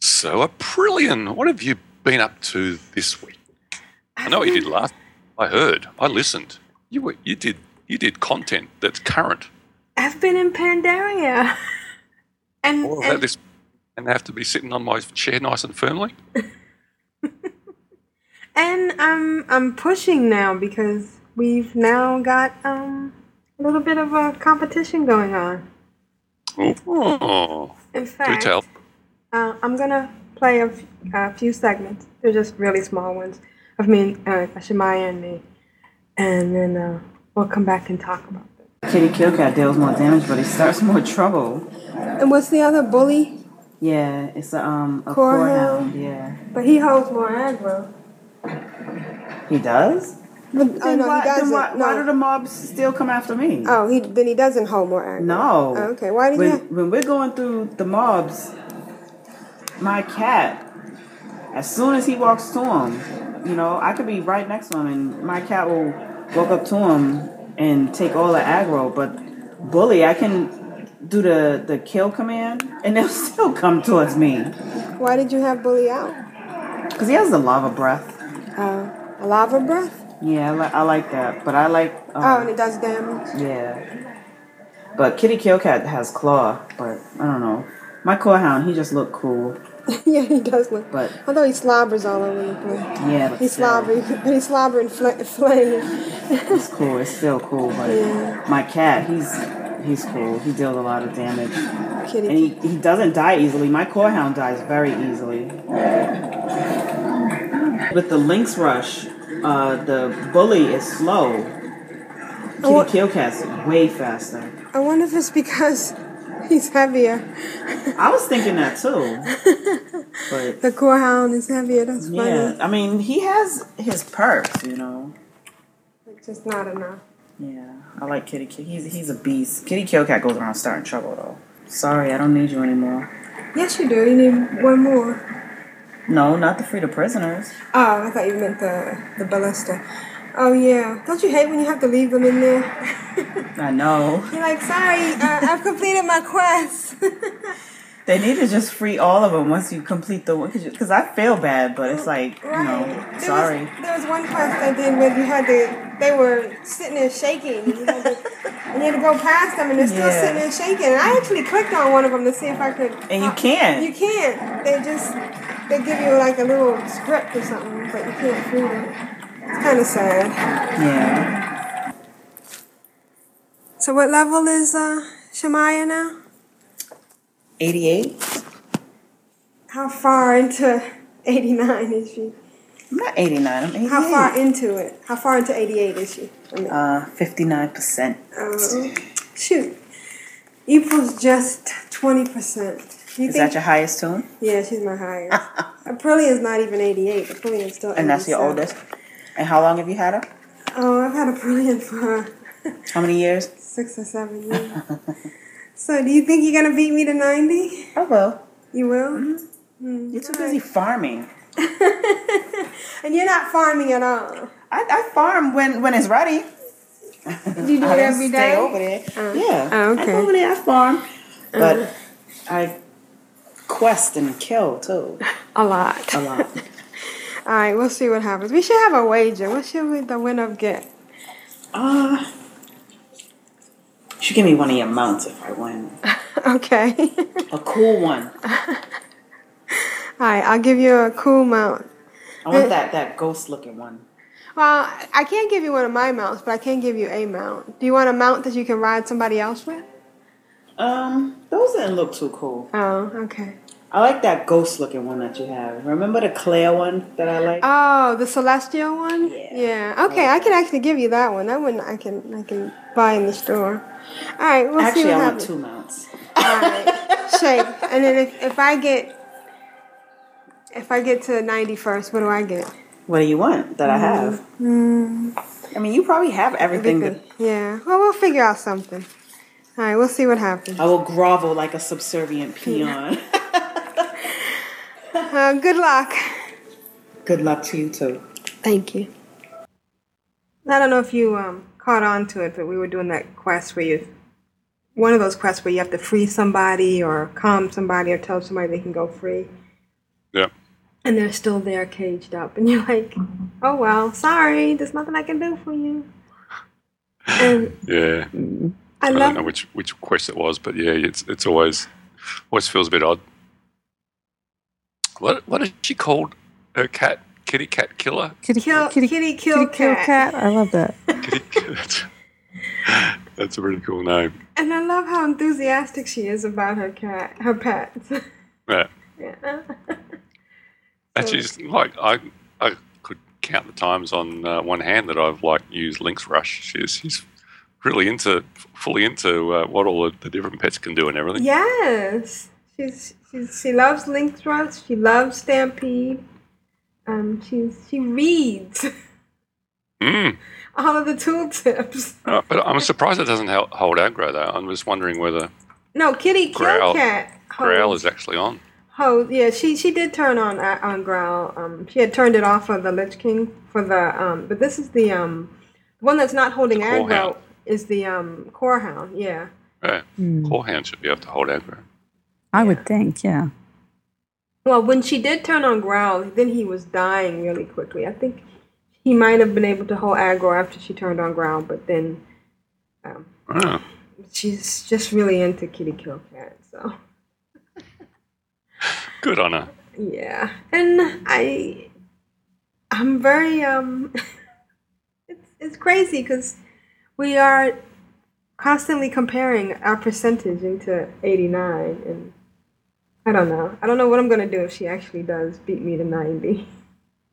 So, Aprillian, what have you been up to this week? I know what you did last. I heard. I listened. You were, you did you did content that's current. I've been in Pandaria. (laughs) And, and and have to be sitting on my chair nice and firmly. (laughs) And I'm I'm pushing now because we've now got um a little bit of a competition going on. Oh, In do fact, tell. Uh, I'm gonna play a, f- a few segments. They're just really small ones of me, uh, Shemaya and me, and then uh, we'll come back and talk about it. Kitty Killcat deals more damage, but he starts more trouble. And what's the other bully? Yeah, it's a um a Corehound. corehound. Yeah, But he holds more aggro. He does. But, oh Then no, why, he doesn't. Then why, no. why do the mobs still come after me? Oh, he then he doesn't hold more aggro. No. Oh, okay, why did when, you? when we're going through the mobs, my cat, as soon as he walks to him, you know, I could be right next to him and my cat will walk up to him and take all the aggro. But bully, I can do the the kill command and (laughs) they'll still come towards me Why did you have bully out? because he has the lava breath. Uh, a lava breath. Yeah, I, li- I like that, but I like. Um, oh, and it does damage. Yeah. But Kitty Killcat has claw, but I don't know. My corehound, he just looked cool. (laughs) yeah, he does look. But Although he slobbers all over the place. yeah, but He's slobbering. (laughs) He's slobbering fl- flame. it's cool. It's still cool. But Yeah. my cat, he's he's cool. He deals a lot of damage, Kitty. and he, he doesn't die easily. My corehound dies very easily. With the lynx rush, uh, the bully is slow. Kitty wa- Killcat's way faster. I wonder if it's because he's heavier. I was thinking that too. (laughs) But The corehound is heavier. That's funny. yeah, I mean, he has his perks, you know. It's just not enough. Yeah, I like Kitty Kill. He's he's a beast. Kitty Killcat goes around starting trouble though. Sorry, I don't need you anymore. Yes, you do. You need one more. No, not the free the prisoners. Oh, I thought you meant the the ballista. Oh yeah. Don't you hate when you have to leave them in there? I know. (laughs) You're like, sorry, uh, I've completed my quest. (laughs) They need to just free all of them once you complete the one. Because I feel bad, but it's like, you know, There sorry. Was, there was one quest I did where you had to. They were sitting there shaking. And you had to, and you had to go past them, and they're still Yeah. sitting there shaking. And I actually clicked on one of them to see if I could. And you can't. You can't. They just they give you like a little script or something, but you can't free them. It's kind of sad. Yeah. So what level is uh, Shemaya now? 88? How far into 89 is she? I'm not 89, I'm 88. How far into it? How far into 88 is she? I mean, Uh, 59%. uh, shoot. Equals just 20%. You Is that your highest toon? Yeah, she's my highest. (laughs) Aprillian's not even 88. Aprillian's still 87. And that's your oldest? And how long have you had her? Oh, I've had Aprillian for How many years? six or seven years. (laughs) so, do you think you're to beat me to 90? I will. You will? Mm-hmm. You're too busy farming. (laughs) And you're not farming at all. I, I farm when, when it's ready. You do (laughs) it don't stay over there. Uh, yeah. oh, I okay. go over there, I farm. But Uh. I quest and kill too. A lot. A lot. (laughs) All right, we'll see what happens. We should have a wager. What should we, the winner get? Uh, you should give me one of your mounts if I win. (laughs) Okay. A cool one. (laughs) All right, I'll give you a cool mount. I want that, that ghost looking one. Well, I can't give you one of my mounts, but I can give you a mount. Do you want a mount that you can ride somebody else with? Um, those didn't look too cool. Oh, okay. I like that ghost looking one that you have. Remember the Claire one that I like? Oh, the celestial one? Yeah. Okay, I can actually give you that one. That one I can I can buy in the store. All right, we'll see Actually, what I want two mounts. All right, shake. And then if, if I get if I get to ninety first, what do I get? What do you want that I have? Mm, I mean, you probably have everything. That yeah. Well, we'll figure out something. All right, we'll see what happens. I will grovel like a subservient peon. (laughs) Uh, good luck. Good luck to you too. Thank you. I don't know if you um, caught on to it, but we were doing that quest where you, one of those quests where you have to free somebody or calm somebody or tell somebody they can go free. Yeah. And they're still there caged up. And you're like, oh, well, sorry, there's nothing I can do for you. And Yeah. I I, don't know which which quest it was, but yeah, it's it's always always feels a bit odd. What what is she called? Her cat, kitty cat killer. Kitty, kill, kitty, kill, kitty kill cat. cat. I love that. (laughs) That's, that's a really cool name. And I love how enthusiastic she is about her cat, her pets. (laughs) Yeah. yeah. And she's like I I could count the times on uh, one hand that I've like used Lynx Rush. She's she's really into fully into uh, what all the, the different pets can do and everything. Yes, she's, she's she loves Lynx Rush. She loves Stampede. Um, she's she reads Mm. (laughs) all of the tooltips. Uh, but I'm surprised it doesn't hold aggro though. I'm just wondering whether No, Kitty Kill Growl Cat. Growl is actually on. Oh yeah, she she did turn on uh, on Growl. Um, she had turned it off for the Lich King for the um, but this is the um, one that's not holding The aggro Corehound. is the um Core Hound. Yeah. Yeah. Corehound should be able to hold aggro. I would think, yeah. Well, when she did turn on Growl, then he was dying really quickly. I think he might have been able to hold aggro after she turned on Growl, but then um, Oh. she's just really into Kitty Kill Cat. So (laughs) Good on her. yeah, and I, I'm very um, (laughs) it's it's crazy because we are constantly comparing our percentage into 89 and I don't know. I don't know what I'm going to do if she actually does beat me to 90.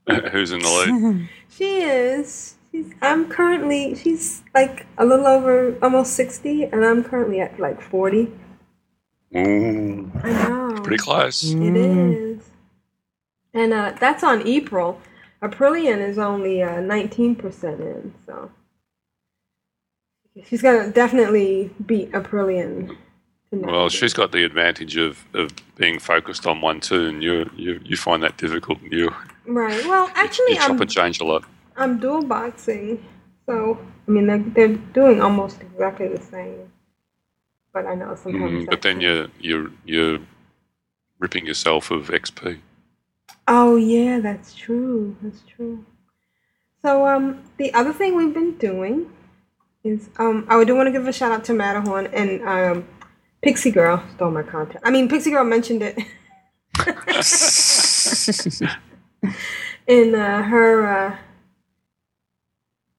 (laughs) Who's in the lead? (laughs) She is. She's. I'm currently. She's like a little over, almost sixty, and I'm currently at like forty. Ooh, I know. pretty close. It is. And uh, that's on April. Aprillian is only uh, nineteen percent in, so she's gonna definitely beat Aprillian. Well, she's got the advantage of, of being focused on one too, and you you you find that difficult. You Right. Well, actually, you chop I'm and change a lot. I'm dual boxing, so I mean they're they're doing almost exactly the same. But I know sometimes. Mm, but then you're you're you're ripping yourself of XP. Oh yeah, that's true. That's true. So um, the other thing we've been doing is um, I do want to give a shout out to Matterhorn and um, Pixie Girl stole my content. I mean, Pixie Girl mentioned it (laughs) in uh, her uh,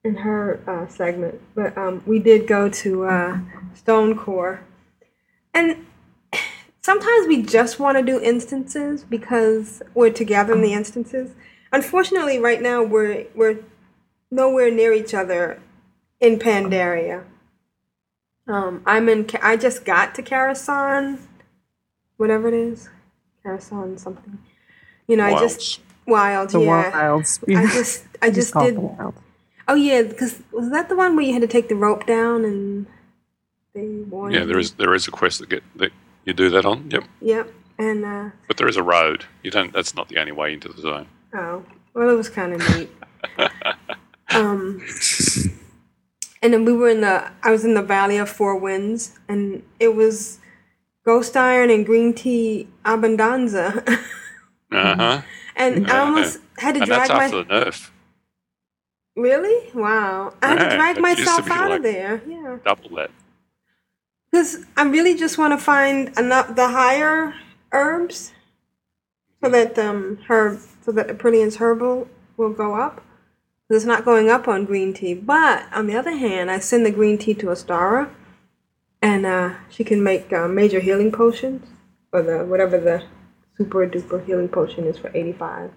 in her uh, segment, but um, we did go to uh, Stonecore, and sometimes we just want to do instances because we're together in the instances. Unfortunately, right now we're we're nowhere near each other in Pandaria. Um, I'm in. I just got to Karasan, whatever it is, Karasan something. You know, I just wild. The yeah, wilds. I just I (laughs) just call it did. Oh yeah, because was that the one where you had to take the rope down and they warned Yeah, there you? is there is a quest that get that you do that on. Yep, Yep, and uh, but there is a road. You don't. That's not the only way into the zone. Oh, well, it was kind of neat. (laughs) um, and then we were in the, I was in the Valley of Four Winds, and it was Ghost Iron and Green Tea Abundanza. (laughs) Uh huh. and I almost had to and drag that's my. nerf. Really? Wow. I had to drag it used to myself out like- of there. Yeah. Double that. Because I really just want to find enough, the higher herbs so that um herb so that Aprillian's herbal will go up. It's not going up on green tea. But on the other hand, I send the green tea to Astara, and uh, she can make uh, major healing potions or the whatever the super duper healing potion is for eighty five.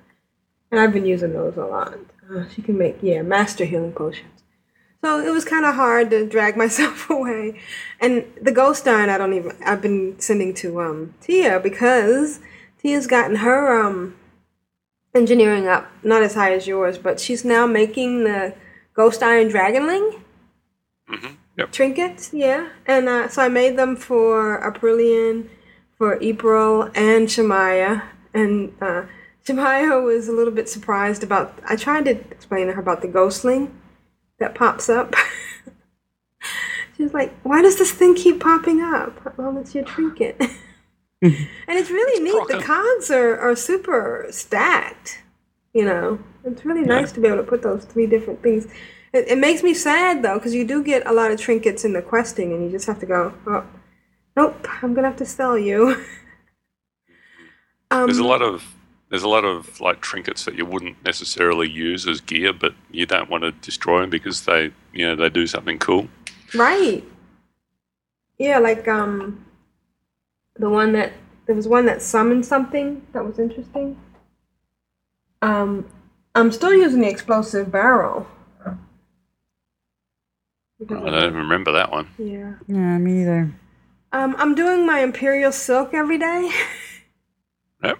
And I've been using those a lot. Uh, she can make yeah master healing potions. So it was kind of hard to drag (laughs) myself away. And the ghost iron, I don't even. I've been sending to um, Tia because Tia's gotten her um, engineering up, not as high as yours, but she's now making the ghost iron dragonling Yep. trinkets. Yeah, and uh, so I made them for Aprillian, for April, and Shemaya. And uh, Shemaya was a little bit surprised about. I tried to explain to her about the ghostling that pops up. (laughs) She was like, "Why does this thing keep popping up?" Well, it's your trinket, (laughs) and it's really neat. The cogs are, are super stacked. You know, it's really nice to be able to put those three different things. It, it makes me sad though, because you do get a lot of trinkets in the questing, and you just have to go, "Oh, nope, I'm gonna have to sell you." (laughs) um, there's a lot of there's a lot of like trinkets that you wouldn't necessarily use as gear, but you don't want to destroy them because they you know they do something cool. Right. Yeah, like um the one that there was one that summoned something that was interesting. Um I'm still using the explosive barrel. I don't even remember that one. Yeah. Yeah, me either. Um I'm doing my imperial silk every day. (laughs) Yep.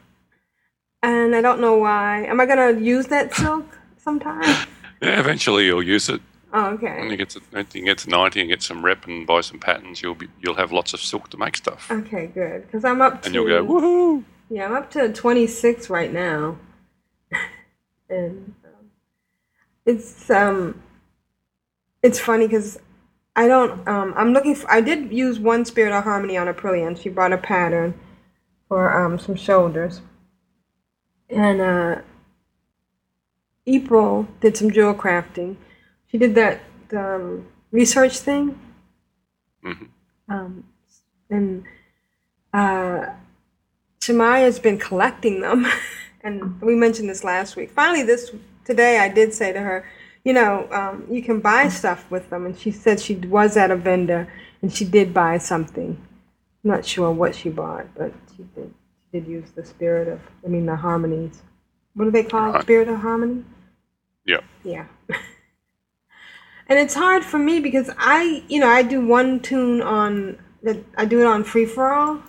And I don't know why. Am I gonna use that silk sometime? (laughs) Yeah, eventually you'll use it. Oh, okay. you get to you get to ninety and get some rep and buy some patterns, you'll be you'll have lots of silk to make stuff, Okay, good. Because I'm up to and you'll go woohoo. Yeah, I'm up to 26 right now. (laughs) and um, it's um it's funny cuz I don't um I'm looking for I did use one spirit of harmony on Aprilia and she brought a pattern for um some shoulders. And uh April did some jewel crafting. She did that um, research thing. Um, and uh, Shemaya's been collecting them, (laughs) and we mentioned this last week. Finally, this today, I did say to her, you know, um, you can buy stuff with them, and she said she was at a vendor and she did buy something. I'm not sure what she bought, but she did. She did use the spirit of, I mean, the harmonies. What do they call it? Spirit of harmony. Yep. Yeah. (laughs) and it's hard for me because I, you know, I do one toon on that I do it on free for all.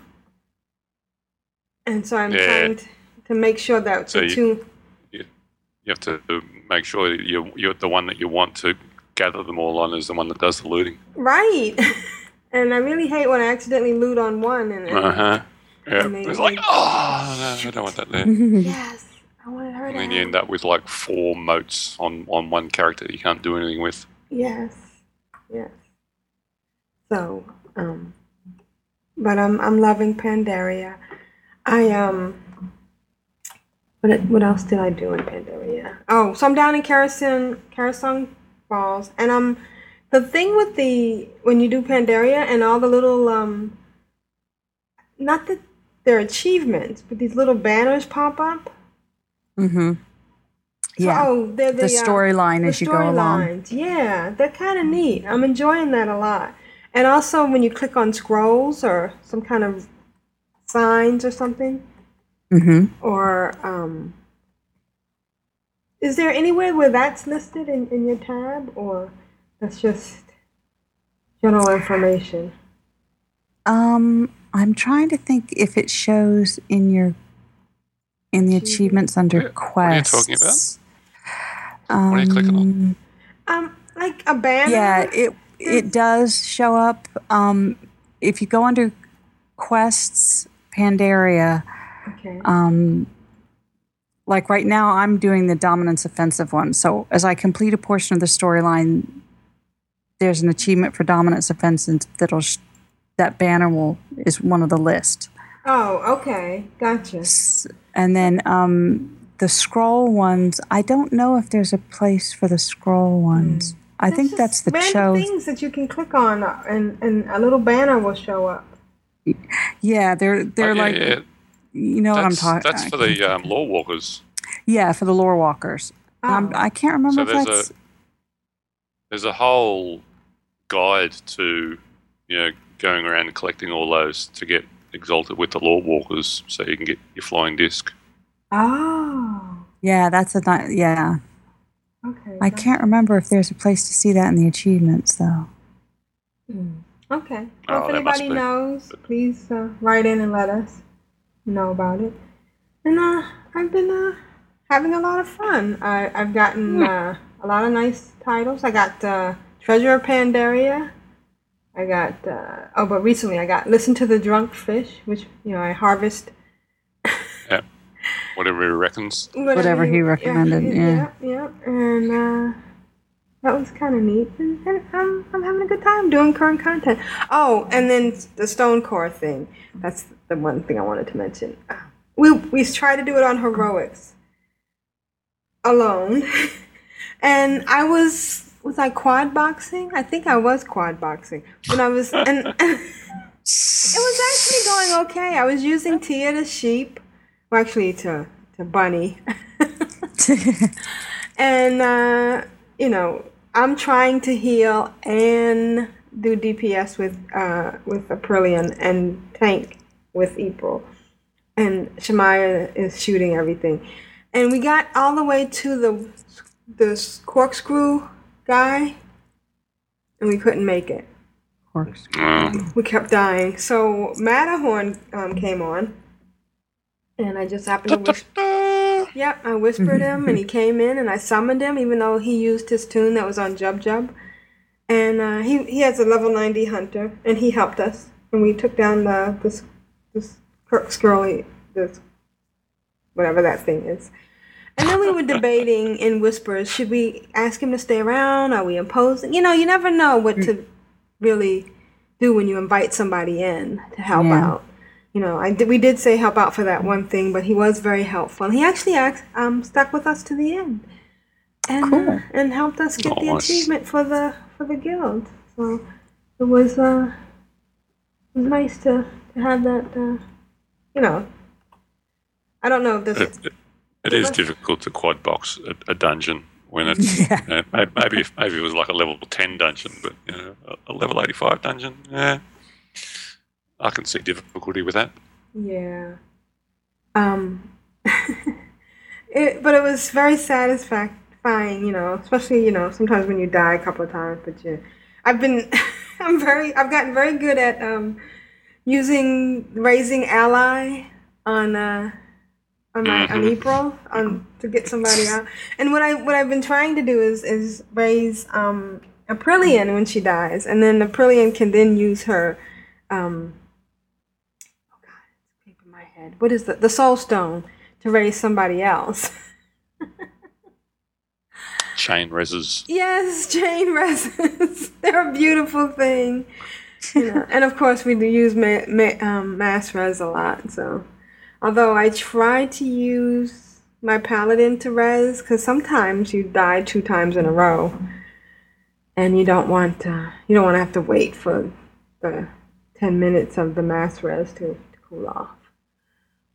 And so I'm Yeah. trying to, to make sure that So the you- toon You have to make sure that you you're the one that you want to gather them all on is the one that does the looting. right. (laughs) and I really hate when I accidentally loot on one and, and Uh huh. Yeah. It's like oh no, I don't want that there. (laughs) yes, I wanted her And then you end up with like four motes on, on one character that you can't do anything with. Yes, yes. So, um, but I'm I'm loving Pandaria. I um, what what else did I do in Pandaria? Oh, so I'm down in Karasung Karasung Falls, and um, the thing with the when you do Pandaria and all the little um, not that they're achievements, but these little banners pop up. Mm-hmm. So, Yeah. oh, they're the, the uh, storyline the as you go along. storylines. Yeah, they're kind of neat. I'm enjoying that a lot. And also, when you click on scrolls or some kind of signs or something, Mm-hmm. or um, is there anywhere where that's listed in, in your tab, or that's just general information? Um, I'm trying to think if it shows in your in the achievements under what are you quests. talking about? Um, What are you clicking on? Um, like a banner. Yeah, it it does show up. Um, if you go under quests, Pandaria. Okay. Um, like right now, I'm doing the dominance offensive one. So as I complete a portion of the storyline, there's an achievement for dominance offensive that'll sh- that banner will is one of the list. Oh, okay, gotcha. And then um, the scroll ones, I don't know if there's a place for the scroll ones. I think that's the Random show. things that you can click on, uh, and and a little banner will show up. Yeah, they're they're Oh, yeah, like yeah. you know what I'm That's, talking. that's for the um, Lorewalkers. yeah for the Lorewalkers. Um, I can't remember So if there's that's a there's a whole guide to you know going around and collecting all those to get exalted with the Lorewalkers, so you can get your flying disc. Oh, yeah that's a ni- yeah. okay. I can't remember if there's a place to see that in the achievements though. Okay. Well, Oh, if that must anybody knows, please uh, write in and let us know about it. And uh, I've been uh, having a lot of fun. I, I've gotten uh, a lot of nice titles. I got uh, Treasure of Pandaria. I got uh, oh, but recently I got Listen to the Drunk Fish, which you know I harvest. Yeah, whatever he reckons. Whatever he recommended, yeah. yeah, yeah. And uh, that was kind of neat. And, and I'm, I'm having a good time doing current content. Oh, and then the Stonecore thing. That's the one thing I wanted to mention. We we tried to do it on heroics alone, (laughs) and I was was I quad boxing? I think I was quad boxing when I was and. and (laughs) It was actually going okay. I was using Tia to sheep, well, actually to to bunny, (laughs) and uh, you know I'm trying to heal and do DPS with uh, with Aprillian and tank with April, and Shemaya is shooting everything, and we got all the way to the the corkscrew guy, and we couldn't make it. We kept dying. So Matterhorn um, came on, and I just happened to whisper. Yep, I whispered him, and he (laughs) came in, and I summoned him, even though he used his toon that was on Jub Jub. And uh, he he has a level ninety hunter, and he helped us, and we took down the this this Kirk Skirly this whatever that thing is. And then we were debating in whispers: should we ask him to stay around? Are we imposing? You know, you never know what to really do when you invite somebody in to help Yeah. out. You know, I did, we did say help out for that one thing, but he was very helpful. And he actually act, um, stuck with us to the end, and uh, and helped us get the achievement for the for the guild. So it was uh, it was nice to, to have that. Uh, you know, I don't know if this. It, it, it is difficult to quad box a, a dungeon when it's (laughs) you know, maybe if, maybe it was like a level ten dungeon, but you know, a, a level eighty five dungeon, yeah, I can see difficulty with that. Yeah. Um. (laughs) it, but it was very satisfying, you know, especially you know sometimes when you die a couple of times. But you, I've been, (laughs) I'm very, I've gotten very good at um, using raising ally on uh, on my on Mhm. April on to get somebody out. And what I what I've been trying to do is is raise um, Aprillian when she dies, and then Aprillian can then use her. Um, oh god, it's escaping my head. What is the the soul stone to raise somebody else? (laughs) Chain reses. yes, chain resins. (laughs) They're a beautiful thing. (laughs) You know, and of course we do use ma- ma- um, mass res a lot. So, although I try to use my paladin to res, because sometimes you die two times in a row, and you don't want to, you don't want to have to wait for the ten minutes of the mass res to, to cool off.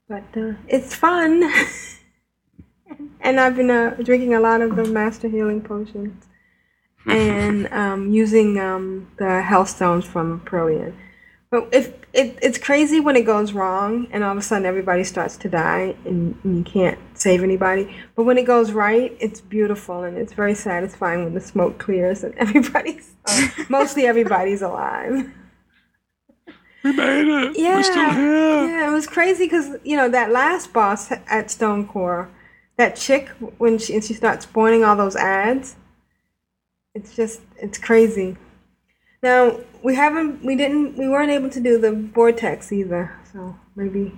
But uh, it's fun. (laughs) and I've been uh, drinking a lot of the master healing potions (laughs) and um, using um, the health stones from Prillian. But if it, it's crazy when it goes wrong and all of a sudden everybody starts to die and, and you can't save anybody. But when it goes right, it's beautiful and it's very satisfying when the smoke clears and (laughs) everybody's, uh, mostly everybody's alive. We made it. Yeah, We're still here. yeah, it was crazy because you know that last boss at Stonecore, that chick when she and she starts spawning all those ads. It's just it's crazy. Now we haven't we didn't we weren't able to do the vortex either, so maybe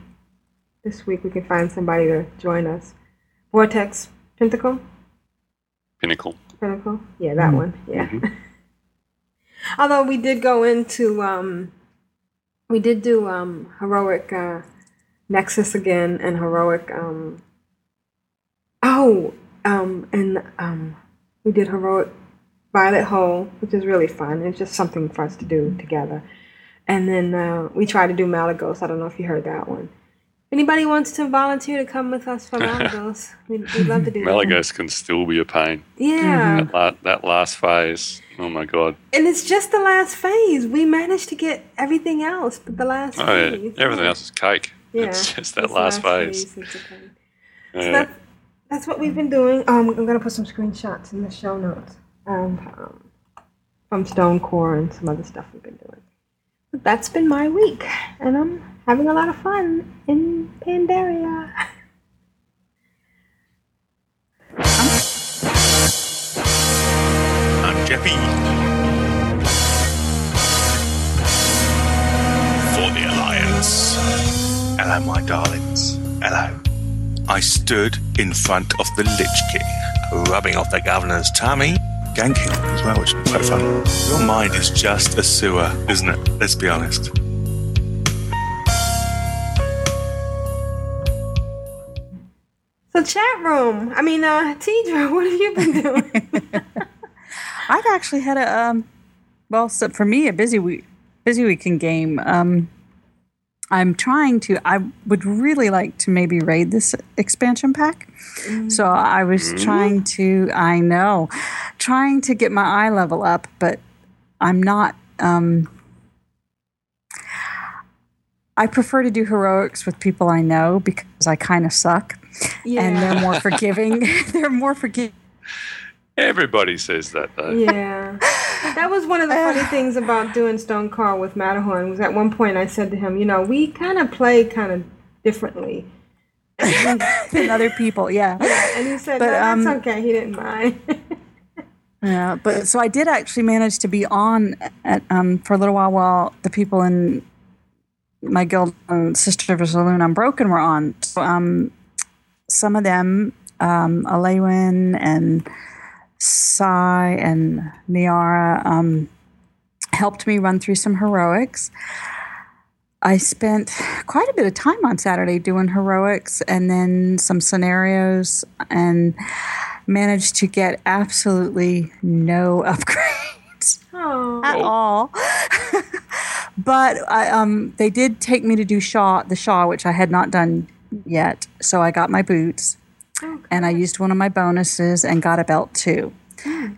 this week we can find somebody to join us. Vortex Pentacle, Pinnacle. Pinnacle, yeah, that one, yeah. (laughs) Although we did go into um, we did do um heroic uh, Nexus again and heroic um. Oh, um, and um, we did heroic Violet Hold, which is really fun. It's just something for us to do together. And then uh, we tried to do Malygos. I don't know if you heard that one. If anybody wants to volunteer to come with us for (laughs) Malygos, we'd, we'd love to do that. Malygos can still be a pain. Yeah. That, la- that last phase. Oh my god. And it's just the last phase. We managed to get everything else, but the last Oh phase. yeah. Everything else is cake. Yeah, It's just that it's last phase. It's okay. So Yeah. that, that's what we've been doing. Um, I'm gonna put some screenshots in the show notes um, um, from Stonecore and some other stuff we've been doing. But that's been my week, and I'm having a lot of fun in Pandaria. I'm Jeppy. For the Alliance. Hello, my darlings. Hello. I stood in front of the Lich King, rubbing off the governor's tummy, ganking him as well, which is quite fun. Your mind is just a sewer, isn't it? Let's be honest. So chat room. I mean, uh, Tedrah, (laughs) what have you been doing? (laughs) I've actually had a um, well, so for me, a busy week, busy weekend game. Um, I'm trying to. I would really like to maybe raid this expansion pack. So I was trying to. I know, trying to get my eye level up, but I'm not. Um, I prefer to do heroics with people I know because I kind of suck, and they're more forgiving. (laughs) (laughs) they're more forgiving. Everybody says that though. yeah. That was one of the (laughs) funny things about doing Stonecore with Matterhorn was at one point I said to him, you know, we kind of play kind of differently. (laughs) than other people. Yeah. (laughs) And he said, But, no, that's um, okay. He didn't mind. (laughs) Yeah, but so I did actually manage to be on at, um, for a little while while the people in my guild and Sister of Saloon Unbroken were on. So, um, some of them, um, Alewin and Sai and Niara, um, helped me run through some heroics. I spent quite a bit of time on Saturday doing heroics and then some scenarios and managed to get absolutely no (laughs) upgrades at all. (laughs) but I, um, they did take me to do Sha, the Sha, which I had not done yet. So I got my boots and I used one of my bonuses and got a belt too.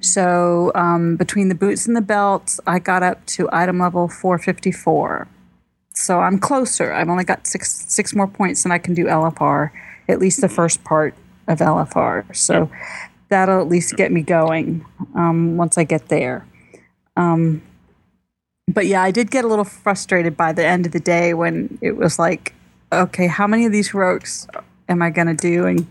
So um, between the boots and the belts, I got up to item level 454. So I'm closer. I've only got six six more points and I can do LFR, at least the first part of LFR. So that'll at least get me going um, once I get there. Um, but yeah, I did get a little frustrated by the end of the day when it was like, okay, how many of these heroics am I going to do? And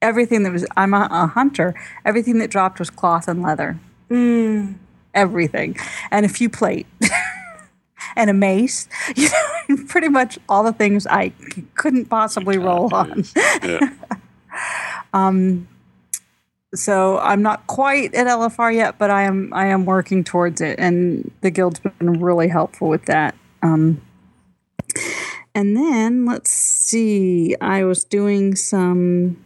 everything that was, I'm a, a hunter, everything that dropped was cloth and leather. Mm. Everything. And a few plate. (laughs) and a mace. (laughs) You know, pretty much all the things I couldn't possibly roll on. (laughs) um, so I'm not quite at LFR yet, but I am I am working towards it, and the guild's been really helpful with that. Um, and then let's see, I was doing some.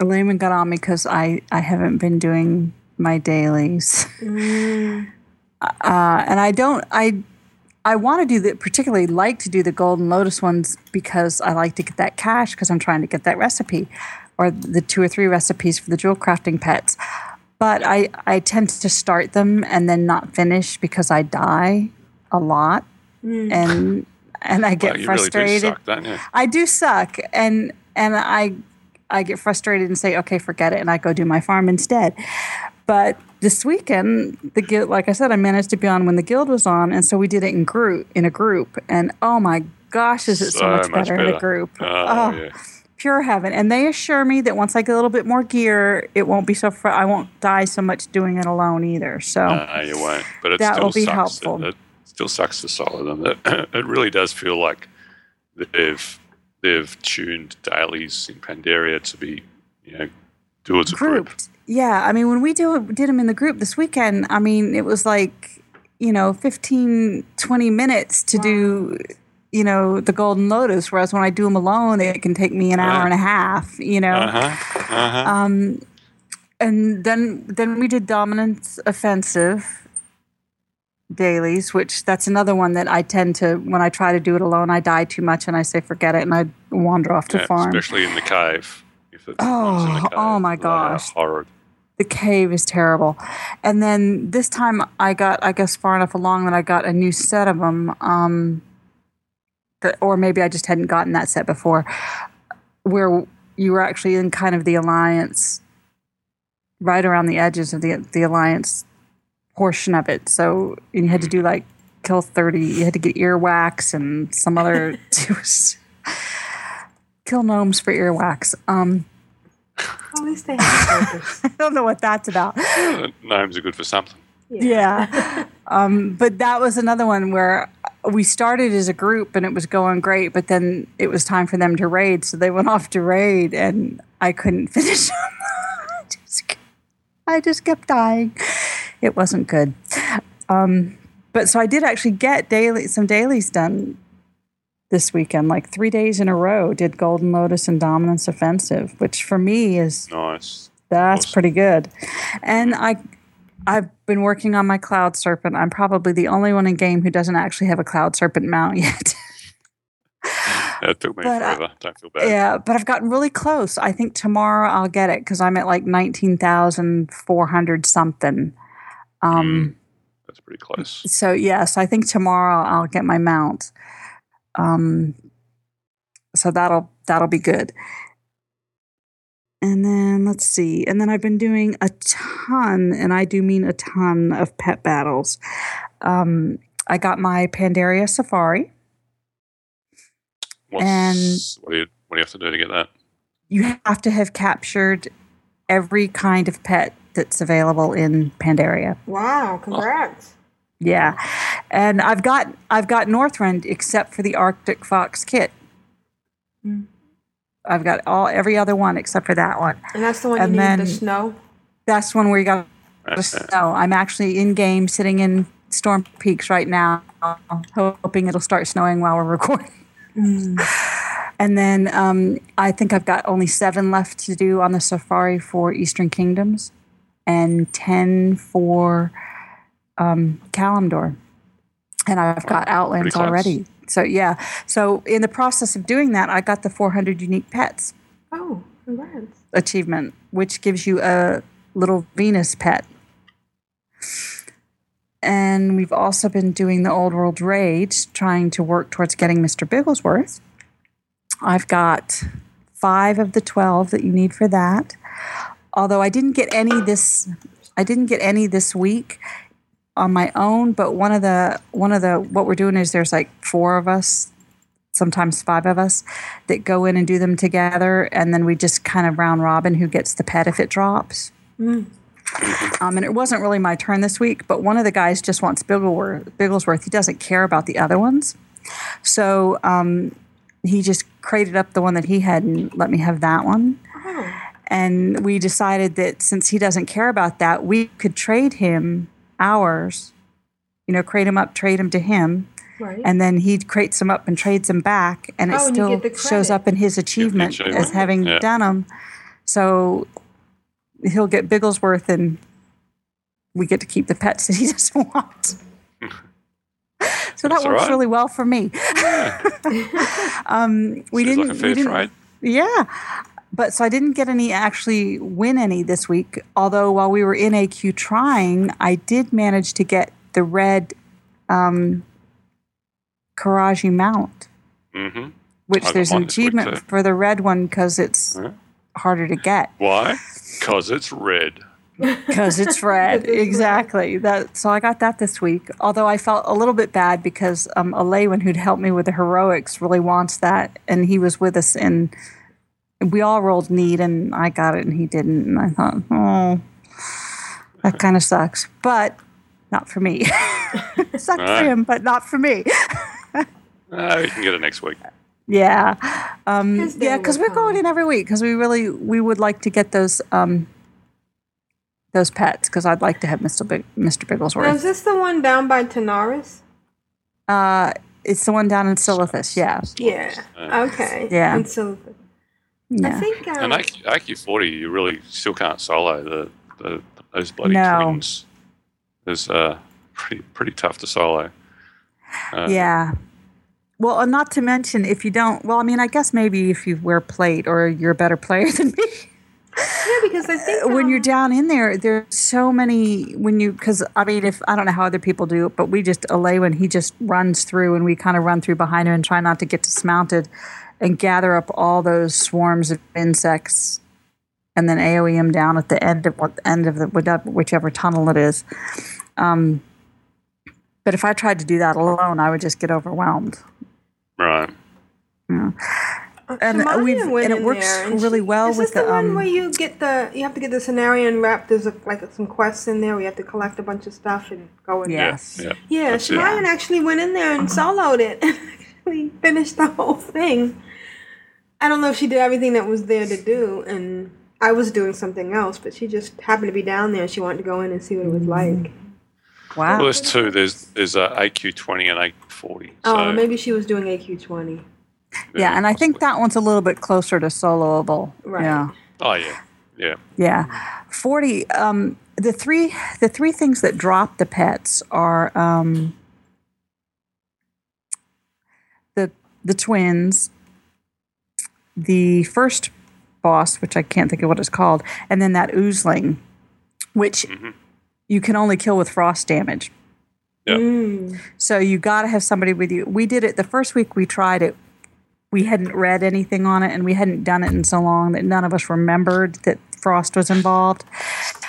Layman got on me because I I haven't been doing my dailies. Mm. Uh, and I don't I I want to do the particularly like to do the golden lotus ones because I like to get that cash because I'm trying to get that recipe or the two or three recipes for the jewel crafting pets. But I I tend to start them and then not finish because I die a lot Mm. and and I get Well, you really do frustrated. suck, don't you? I do suck, and and I I get frustrated and say, okay, forget it, and I go do my farm instead. But this weekend, the guild, like I said, I managed to be on when the guild was on, and so we did it in group in a group, and oh my gosh, is it so, much, better, in a group? Oh, oh, yeah. Pure heaven, and they assure me that once I get a little bit more gear, it won't be so. Fr- I won't die so much doing it alone either. So No, you won't. But it that still will be sucks. helpful. It, it still sucks to solid them. It, (clears throat) it really does feel like they've they've tuned dailies in Pandaria to be, you know, do as a group. Yeah, I mean, when we do did them in the group this weekend, I mean, it was like, you know, 15, 20 minutes to do, you know, the Golden Lotus. Whereas when I do them alone, it can take me an hour and a half, you know. Uh-huh. Uh-huh. Um, and then then we did Dominance Offensive dailies, which that's another one that I tend to, when I try to do it alone, I die too much and I say forget it and I wander off to Yeah, farm. especially in the cave. Oh, the cave, oh my gosh. horrid. The cave is terrible. And then this time I got, I guess, far enough along that I got a new set of them. Um, that, or maybe I just hadn't gotten that set before, where you were actually in kind of the alliance, right around the edges of the the alliance portion of it. So you had to do like kill thirty. You had to get earwax and some other (laughs) to kill gnomes for earwax. Um, At least they have purpose. (laughs) I don't know what that's about. Uh, Gnomes are good for something. Yeah. um, but that was another one where we started as a group and it was going great, but then it was time for them to raid, so they went off to raid, and I couldn't (laughs) finish them. I just, I just kept dying. It wasn't good. Um, but so I did actually get daily some dailies done this weekend, like three days in a row. Did Golden Lotus and Dominance Offensive, which for me is Nice. that's pretty good. And I I've been working on my Cloud Serpent. I'm probably the only one in game who doesn't actually have a Cloud Serpent mount (laughs) yet. That took me But, uh, forever. Don't feel bad. yeah, but I've gotten really close. I think tomorrow I'll get it because I'm at like 19,400 something. Um, That's pretty close. So yes, I think tomorrow I'll get my mount. Um, so that'll that'll be good. And then let's see. And then I've been doing a ton, and I do mean a ton of pet battles. Um, I got my Pandaria Safari. What's, And- what, do you, what do you have to do to get that? You have to have captured every kind of pet that's available in Pandaria. Wow, congrats. Yeah, and I've got I've got Northrend except for the Arctic Fox kit. Hmm. I've got all every other one except for that one. And that's the one you And need then- the snow. That's one where you got the snow. I'm actually in game, sitting in Storm Peaks right now, hoping it'll start snowing while we're (laughs) recording. And then um, I think I've got only seven left to do on the safari for Eastern Kingdoms, and ten for um, Kalimdor. And I've got Outlands already. So yeah. So in the process of doing that, I got the 400 unique pets Oh, congrats. achievement, which gives you a little Venus pet. And we've also been doing the Old World Raid, trying to work towards getting Mr. Bigglesworth. I've got five of the 12 that you need for that. Although I didn't get any this I didn't get any this week on my own, but one of the one of the what we're doing is there's like four of us sometimes five of us that go in and do them together and then we just kind of round robin who gets the pet if it drops Mm. um, and it wasn't really my turn this week but one of the guys just wants Bigglesworth, Bigglesworth. he doesn't care about the other ones so um, he just crated up the one that he had and let me have that one and we decided that since he doesn't care about that we could trade him ours you know crate him up trade him to him Right. and then he crates them up and trades them back, and it Oh, still get the shows up in his achievement achievement, as having yeah. done them. So he'll get Bigglesworth, and we get to keep the pets that he (laughs) doesn't want. so that That's works right. really well for me. (laughs) um, we Seems didn't. like a fair we didn't trade. yeah. But so I didn't get any actually win any this week. Although while we were in AQ trying, I did manage to get the red um, Qiraji mount, Mm-hmm. which I there's an mine week achievement too. for the red one because it's Yeah. harder to get Why? Because it's red. because (laughs) (laughs) it's red. exactly. That so I got that this week. Although I felt a little bit bad because um, Alaywin, who'd helped me with the heroics, really wants that, and he was with us, and we all rolled neat and I got it, and he didn't, and I thought, oh, that kind of sucks, but not for me. (laughs) Sucks for him, but not for me. (laughs) Ah, you can get it next week. Yeah, um, yeah, because we're going in every week because we really we would like to get those um, those pets because I'd like to have Mr. Big, Mr. Bigglesworth. Now, is this the one down by Tanaris? Uh, it's the one down in Silithus, yeah. Yeah. Okay. Yeah. And so, I think. Uh, And AQ, AQ forty, you really still can't solo the, the those bloody No. twins. Is uh pretty pretty tough to solo. Uh, yeah. Well, and not to mention if you don't, well, I mean, I guess maybe if you wear plate or you're a better player (laughs) than me. yeah, because I think when you're um, down in there, there's so many when you because I mean, if I don't know how other people do it, but we just allay when he just runs through and we kind of run through behind him and try not to get dismounted and gather up all those swarms of insects and then AOE him down at the end of what end of the whichever tunnel it is. Um, but if I tried to do that alone, I would just get overwhelmed. Right. and Shemaya we've went and it works there, and really well Is with this the, the one um. where you get the you have to get the scenario and wrap? There's a, like some quests in there. where you have to collect a bunch of stuff and go in. There. Yes. Yeah. Yeah, That's it. Shemayan actually went in there and soloed it and (laughs) actually finished the whole thing. I don't know if she did everything that was there to do, and I was doing something else, but she just happened to be down there. and She wanted to go in and see what it was like. Wow. Well, there's two. There's there's a AQ20 and AQ40. Oh, maybe she was doing AQ20. Yeah, and I think that one's a little bit closer to soloable. Right. Yeah. Oh yeah, yeah. Yeah. 40 um the three the three things that drop the pets are um the the twins the first boss which I can't think of what it's called and then that oozling which you can only kill with frost damage. Mm. So you got to have somebody with you. We did it the first week we tried it. We hadn't read anything on it and we hadn't done it in so long that none of us remembered that frost was involved.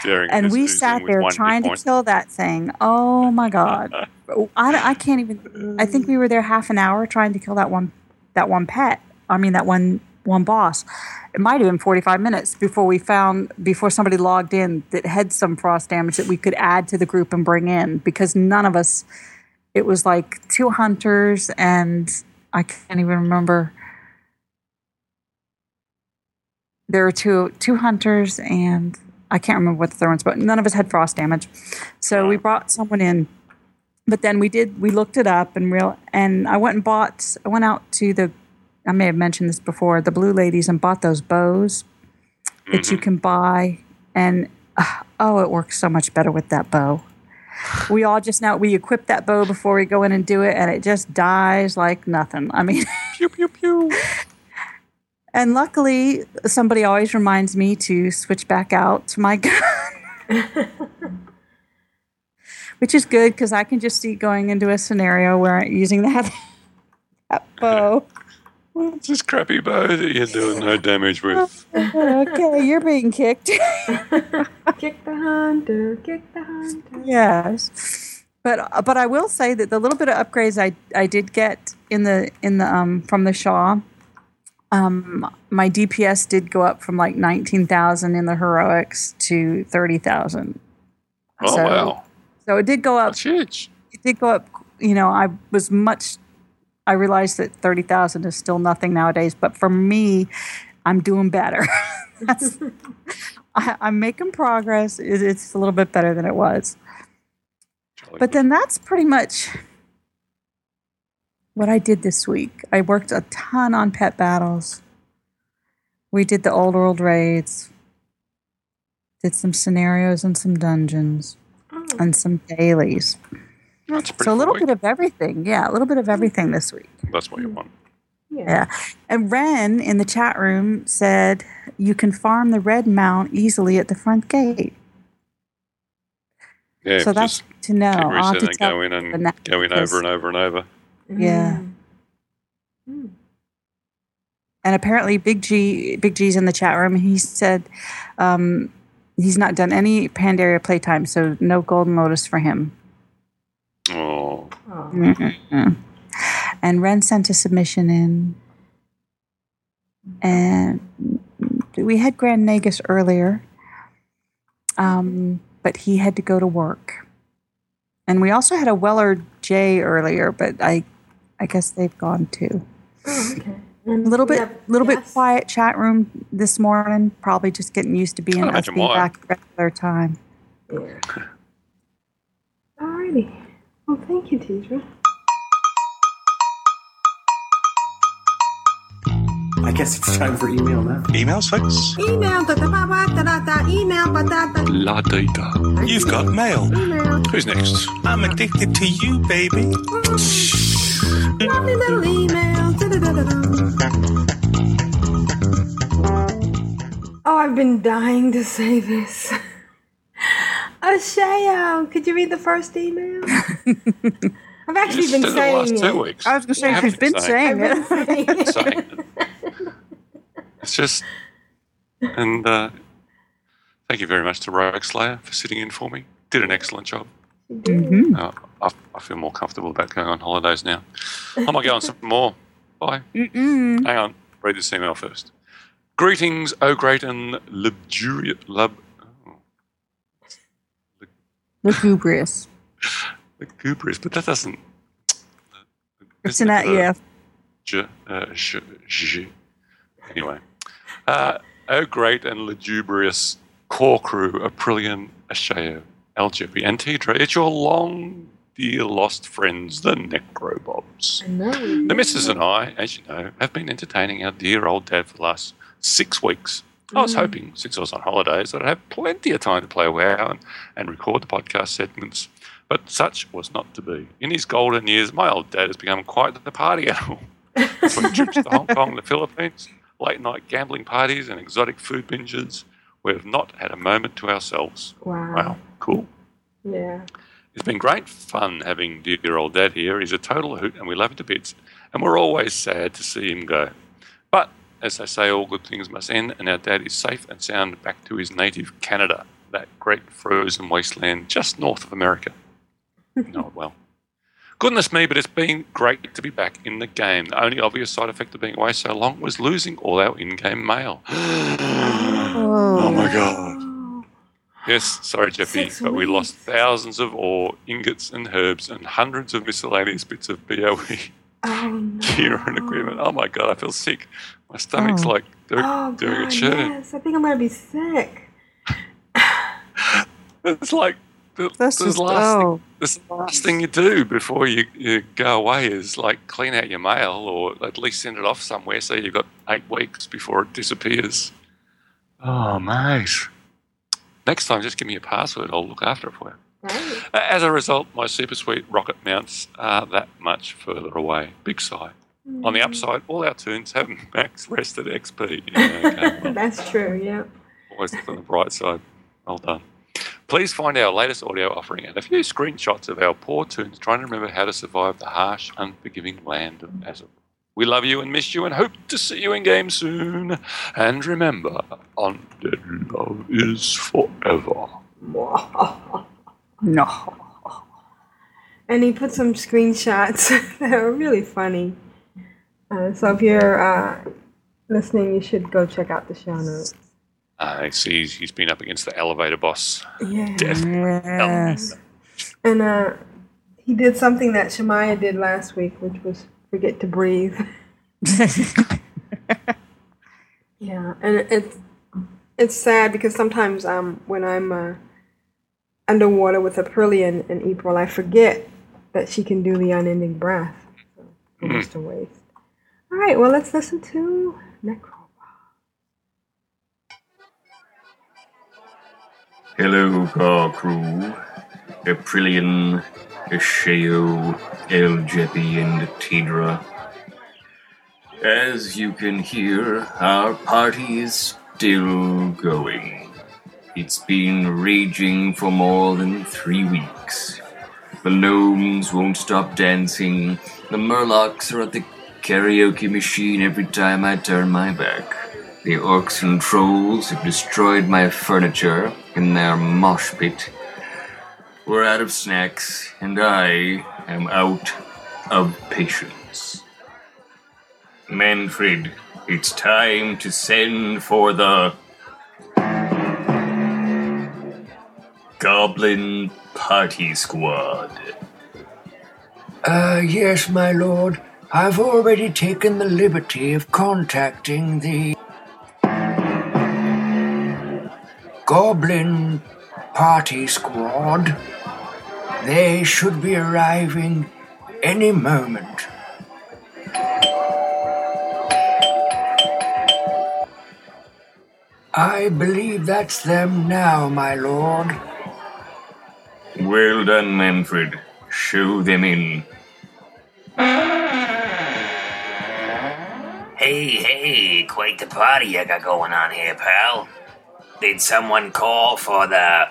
Staring And we sat there trying to kill that thing. Oh my god! (laughs) I, I can't even. I think we were there half an hour trying to kill that one that one pet. I mean that one one boss. It might have been forty five minutes before we found before somebody logged in that had some frost damage that we could add to the group and bring in because none of us. It was like two hunters and I can't even remember. There were two two hunters and I can't remember what the third one's, but none of us had frost damage. So we brought someone in. But then we did we looked it up and real and I went and bought I went out to the I may have mentioned this before, the blue ladies and bought those bows that you can buy and uh, oh it works so much better with that bow. We all just now we equip that bow before we go in and do it and it just dies like nothing. I mean (laughs) pew pew pew. And luckily, somebody always reminds me to switch back out to my (laughs) gun. Which is good because I can just see going into a scenario where I'm using that, (laughs) that bow. It's just crappy bow that you're doing no damage with. okay, you're being kicked. (laughs) Kick the hunter, kick the hunter. yes. But but I will say that the little bit of upgrades I, I did get in the in the um from the Sha, um my DPS did go up from like nineteen thousand in the heroics to thirty thousand. Oh So- wow, So it did go up. that's huge. It did go up. You know, I was much. I realize that thirty thousand is still nothing nowadays, but for me, I'm doing better. (laughs) That's, I, I'm making progress. It, it's a little bit better than it was. But then that's pretty much what I did this week. I worked a ton on pet battles. We did the old world raids. Did some scenarios and some dungeons oh. and some dailies. That's pretty So a little cool. bit of everything. Yeah, a little bit of everything this week. That's what you want. Yeah. And Ren in the chat room said you can farm the red mount easily at the front gate. Yeah, so that's good to know. keep I'll have to resetting and tell go in the and next go over and over and over. Yeah. And apparently, Big G, Big G's in the chat room. He said um, he's not done any Pandaria playtime, so no Golden Lotus for him. Oh, Mm-mm. And Ren sent a submission in, and we had Grand Nagus earlier, um, but he had to go to work. And we also had a Weller J earlier, but I, I guess they've gone too. Oh, okay. A little bit, little bit quiet chat room this morning. Probably just getting used to being us being back at regular time. Yeah. Alrighty. Well, thank you, Deidre. I guess it's time for email now. Emails, folks? Email da da ba ba da da da email ba da da La data. You've got mail. email. Who's next? I'm addicted to you, baby. Mm. Lovely little email. Da da da da da. Oh, I've been dying to say this. (laughs) Ashayo, could you read the first email? (laughs) I've actually Just been did it the saying last it. weeks. I was going to say You she's have been saying saying I've been it. saying it. Saying it. It's just, and uh, thank you very much to Rogue Slayer for sitting in for me. Did an excellent job. Mhm. Uh, I, I feel more comfortable about going on holidays now. I might go on some more. Bye. Mm-mm. Hang on. read this email first. Greetings, O great and luxurious. Lub, Lugubrious. lugubrious, but that doesn't. It's an EF. J, uh, sh, sh. Anyway, uh, O great and lugubrious core crew, Aprillian, Ashayo, Algebi, and Tedrah, it's your long, dear lost friends, the Necrobobs. The missus and I, as you know, have been entertaining our dear old dad for the last six weeks. I was Mm. hoping, since I was on holidays, that I'd have plenty of time to play WoW and, and record the podcast segments, but such was not to be. In his golden years, my old dad has become quite the party animal. (laughs) From trips to Hong Kong and the Philippines, late night gambling parties, and exotic food binges, we have not had a moment to ourselves. Wow. Wow, cool. Yeah. It's been great fun having dear old dad here. He's a total hoot and we love him to bits. And we're always sad to see him go. But as they say, all good things must end, and our dad is safe and sound back to his native Canada, that great frozen wasteland just north of America. know (laughs) oh, it well. Goodness me, but it's been great to be back in the game. The only obvious side effect of being away so long was losing all our in game mail. (gasps) oh my oh. god. Yes, sorry, Jeppy, Six but we lost thousands of ore, ingots, and herbs, and hundreds of miscellaneous bits of BOE Oh, (laughs) no. gear and equipment. Oh my god, I feel sick. My stomach's Oh. like do- Oh, doing a God, churn. yes. I think I'm going to be sick. (laughs) It's like the, That's the just- last oh. thing, this is the last thing you do before you, you go away is like clean out your mail or at least send it off somewhere so you've got eight weeks before it disappears. Oh, mate. Next time, just give me a password. I'll look after it for you. As a result, my super sweet rocket mounts are that much further away. Big sigh. On the mm. upside, all our toons have (laughs) max rested XP. Yeah, okay, (laughs) That's true, yeah. always look on the bright side. Well done. Please find our latest audio offering and a few screenshots of our poor toons trying to remember how to survive the harsh, unforgiving land of Azov. We love you and miss you and hope to see you in game soon. And remember, undead love is forever. (laughs) No. And he put some screenshots (laughs) that are really funny. Uh, so if you're uh, listening, you should go check out the show notes. I see he's, he's been up against the elevator boss. Yeah. Death. Yes. And uh, he did something that Shemaya did last week, which was forget to breathe. (laughs) (laughs) yeah, and it's it's sad because sometimes um when I'm uh, underwater with Aprillian in April, I forget that she can do the unending breath. So hmm. it's just a waste. All right, well let's listen to Necro. Hello, car crew. Aprillian, Ashayo, El Jeppy, and Tedrah. As you can hear, our party is still going. It's been raging for more than three weeks. The gnomes won't stop dancing. The murlocs are at the karaoke machine every time I turn my back. The orcs and trolls have destroyed my furniture in their mosh pit. We're out of snacks, and I am out of patience. Manfred, it's time to send for the Goblin Party Squad. Uh, yes, my lord. I've already taken the liberty of contacting the Goblin Party Squad. They should be arriving any moment. I believe that's them now, my lord. Well done, Manfred. Show them in. Hey, hey, quite the party you got going on here, pal. Did someone call for the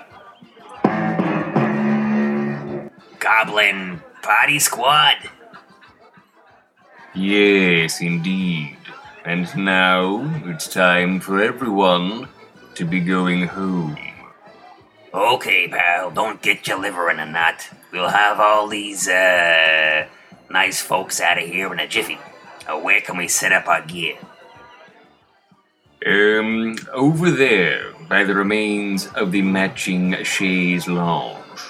Goblin Party Squad? Yes, indeed. And now it's time for everyone to be going home. Okay, pal, don't get your liver in a knot. We'll have all these, uh, nice folks out of here in a jiffy. Uh, where can we set up our gear? Um, over there, by the remains of the matching chaise lounge.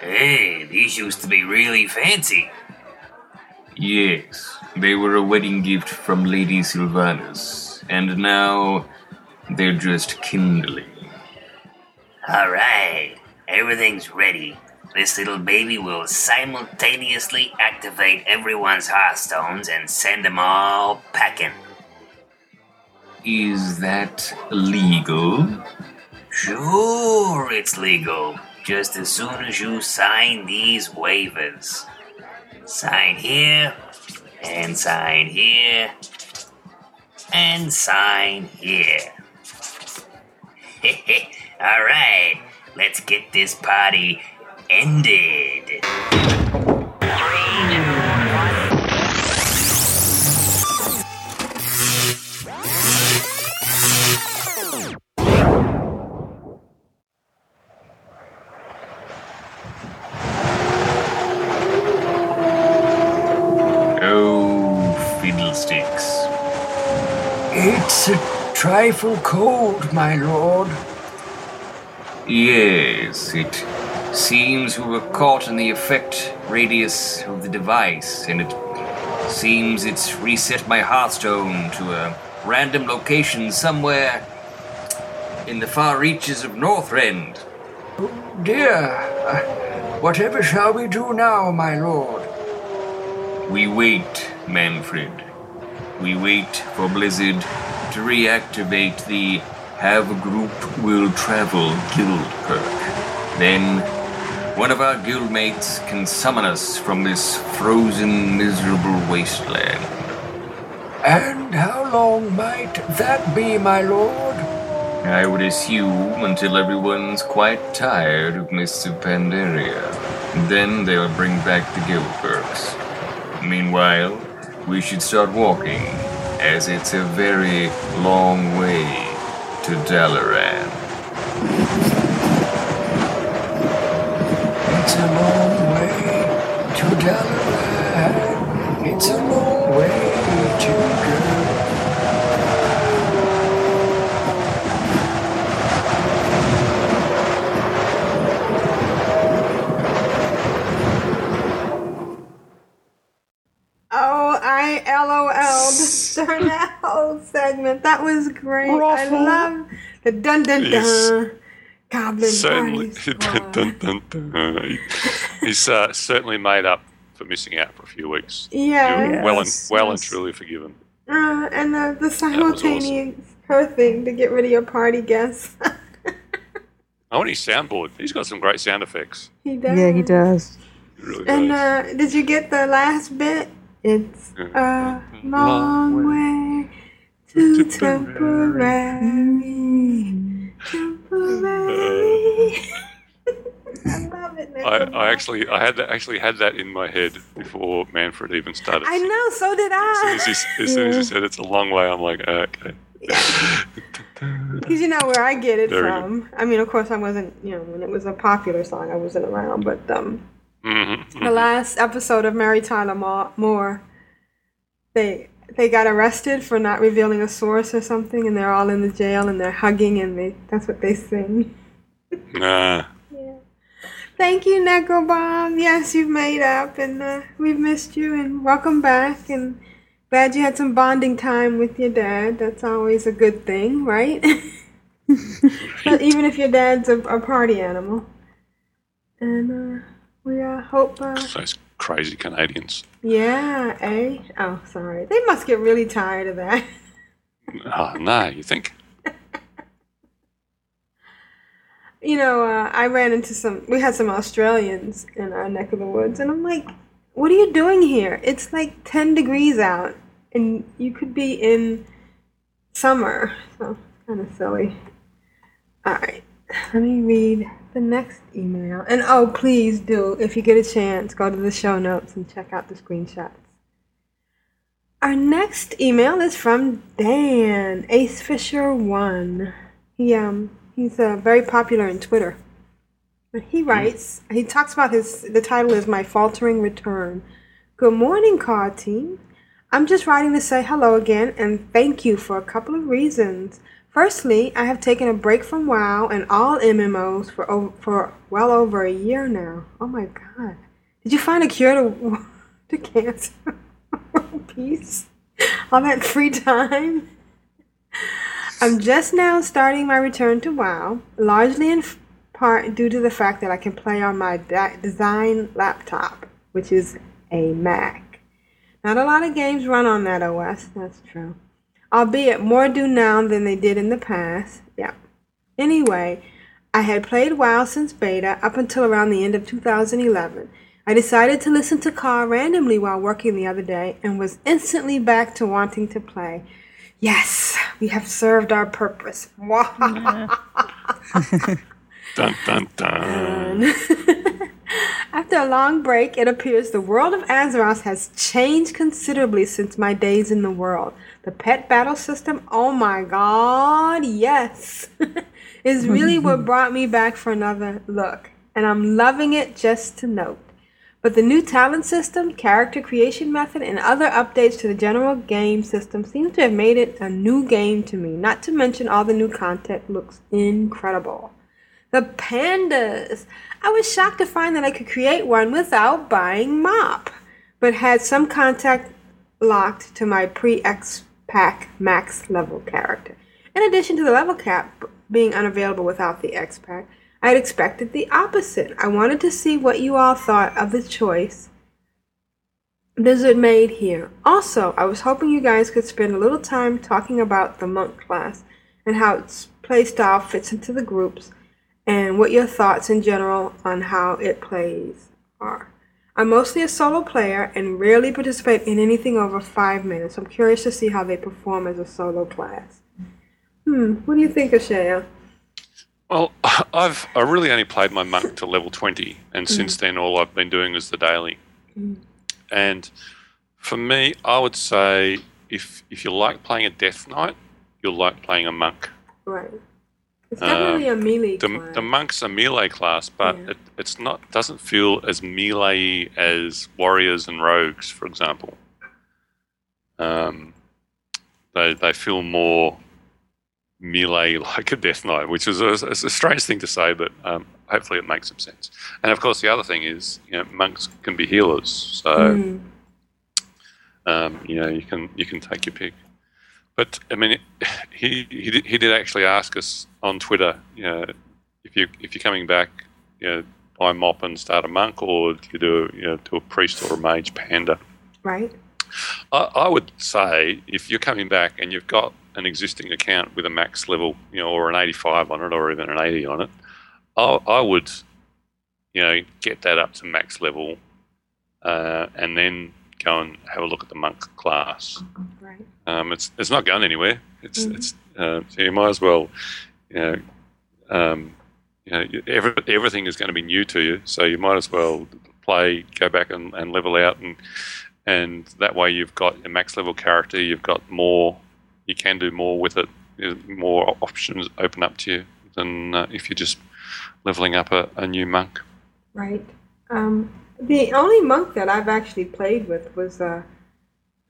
Hey, these used to be really fancy. Yes, they were a wedding gift from Lady Sylvanas, and now they're just kindling. Alright, everything's ready. This little baby will simultaneously activate everyone's hearthstones and send them all packing. Is that legal? Sure, it's legal. Just as soon as you sign these waivers. Sign here, and sign here, and sign here. (laughs) Alright, let's get this party ended. Oh, fiddlesticks. It's a trifle cold, my lord. Yes, it seems we were caught in the effect radius of the device, and it seems it's reset my Hearthstone to a random location somewhere in the far reaches of Northrend. Dear, uh, whatever shall we do now, my lord? We wait, Manfred. We wait for Blizzard to reactivate the Have a Group Will Travel guild perk. Then, one of our guildmates can summon us from this frozen, miserable wasteland. And how long might that be, my lord? I would assume until everyone's quite tired of of Pandaria. Then they'll bring back the guild perks. Meanwhile, we should start walking, as it's a very long way to Dalaran. It's a long way to Dalaran. It's a long way to go. Oh, I LOL'd during that whole segment. That was great. I love the dun dun dun. Yes. Goblin certainly, party (laughs) dun, dun, dun, dun. He's uh, certainly made up for missing out for a few weeks. Yeah. You're well and Yes, well and truly forgiven. Uh, and the, the was awesome. simultaneous hearthing to get rid of your party guests. (laughs) I want his soundboard. He's got some great sound effects. he does. Yeah, he does. He really And does. uh, did you get the last bit? It's a long way to Tipperary. Tipperary. (laughs) I love it. I, I actually I had that actually had that in my head before Manfred even started. I know, so did As soon I. as, he, as, soon as he said it's a long way, I'm like, okay. Because you know where I get it Very good. from. I mean, of course, I wasn't, you know, when it was a popular song, I wasn't around. But um, Mhm, the last episode of Mary Tyler Moore, they they got arrested for not revealing a source or something, and they're all in the jail and they're hugging, and they that's what they sing. (laughs) Nah. Thank you, Bomb. Yes, you've made up, and uh, we've missed you, and welcome back, and glad you had some bonding time with your dad. That's always a good thing, right? (laughs) Even if your dad's a, a party animal. And uh, we uh, hope, uh, Those crazy Canadians. yeah, eh? Oh, sorry. They must get really tired of that. Oh, no, you think? (laughs) You know, uh, I ran into some, we had some Australians in our neck of the woods, and I'm like, what are you doing here? It's like 10 degrees out, and you could be in summer. So, kind of silly. All right, let me read the next email. And oh, please do, if you get a chance, go to the show notes and check out the screenshots. Our next email is from Dan Ace Fisher One. He um he's uh, very popular on Twitter. But he writes, he talks about his. The title is "My Faltering Return." Good morning, car team. I'm just writing to say hello again and thank you for a couple of reasons. Firstly, I have taken a break from WoW and all MMOs for over, for well over a year now. Oh my god. Did you find a cure to, (laughs) to cancer? (laughs) Peace. All that free time. I'm just now starting my return to WoW, largely in part due to the fact that I can play on my da- design laptop, which is a Mac. Not a lot of games run on that OS, that's true. Albeit more do now than they did in the past. Yeah. Anyway, I had played WoW since beta up until around the end of 2011. I decided to listen to Carl randomly while working the other day and was instantly back to wanting to play. Yes, we have served our purpose. (laughs) Dun dun dun. (laughs) After a long break, it appears the world of Azeroth has changed considerably since my days in the world. The pet battle system, oh my god, yes, (laughs) is really what (laughs) brought me back for another look. And I'm loving it just to note. But the new talent system, character creation method, and other updates to the general game system seem to have made it a new game to me. Not to mention all the new content looks incredible. The pandas! I was shocked to find that I could create one without buying Mop, but had some contact locked to my pre X pack max level character. In addition to the level cap being unavailable without the X pack, I had expected the opposite. I wanted to see what you all thought of the choice Blizzard made here. Also, I was hoping you guys could spend a little time talking about the monk class and how its playstyle fits into the groups and what your thoughts in general on how it plays are. I'm mostly a solo player and rarely participate in anything over five minutes. I'm curious to see how they perform as a solo class. Hmm, what do you think, Ashayo? Well, (laughs) I've I really only played my monk to level twenty, and since then all I've been doing is the daily. Mm. And for me, I would say if if you like playing a death knight, you'll like playing a monk. Right. It's definitely Um, a melee The, class. the monk's a melee class, but it, it's not doesn't feel as melee as warriors and rogues, for example. Um, they they feel more melee (laughs) like a death knight, which is a, a strange thing to say, but um, hopefully it makes some sense. And of course, the other thing is, you know, monks can be healers, so Mm. um, you know you can you can take your pick. But I mean, (laughs) he he did, he did actually ask us on Twitter, you know, if you if you're coming back, you know, buy mop and start a monk, or do you do you know do a priest or a mage panda. Right? I, I would say if you're coming back and you've got an existing account with a max level, you know, or an 85 on it, or even an 80 on it, I, I would, you know, get that up to max level, uh, and then go and have a look at the monk class. Right. Um, it's it's not going anywhere. It's Mhm. it's uh, so you might as well, you know, um, you know, every, everything is going to be new to you. So you might as well play, go back and, and level out, and and that way you've got a max level character. You've got more. You can do more with it. More options open up to you than uh, if you're just leveling up a, a new monk. Right. Um, the only monk that I've actually played with was uh,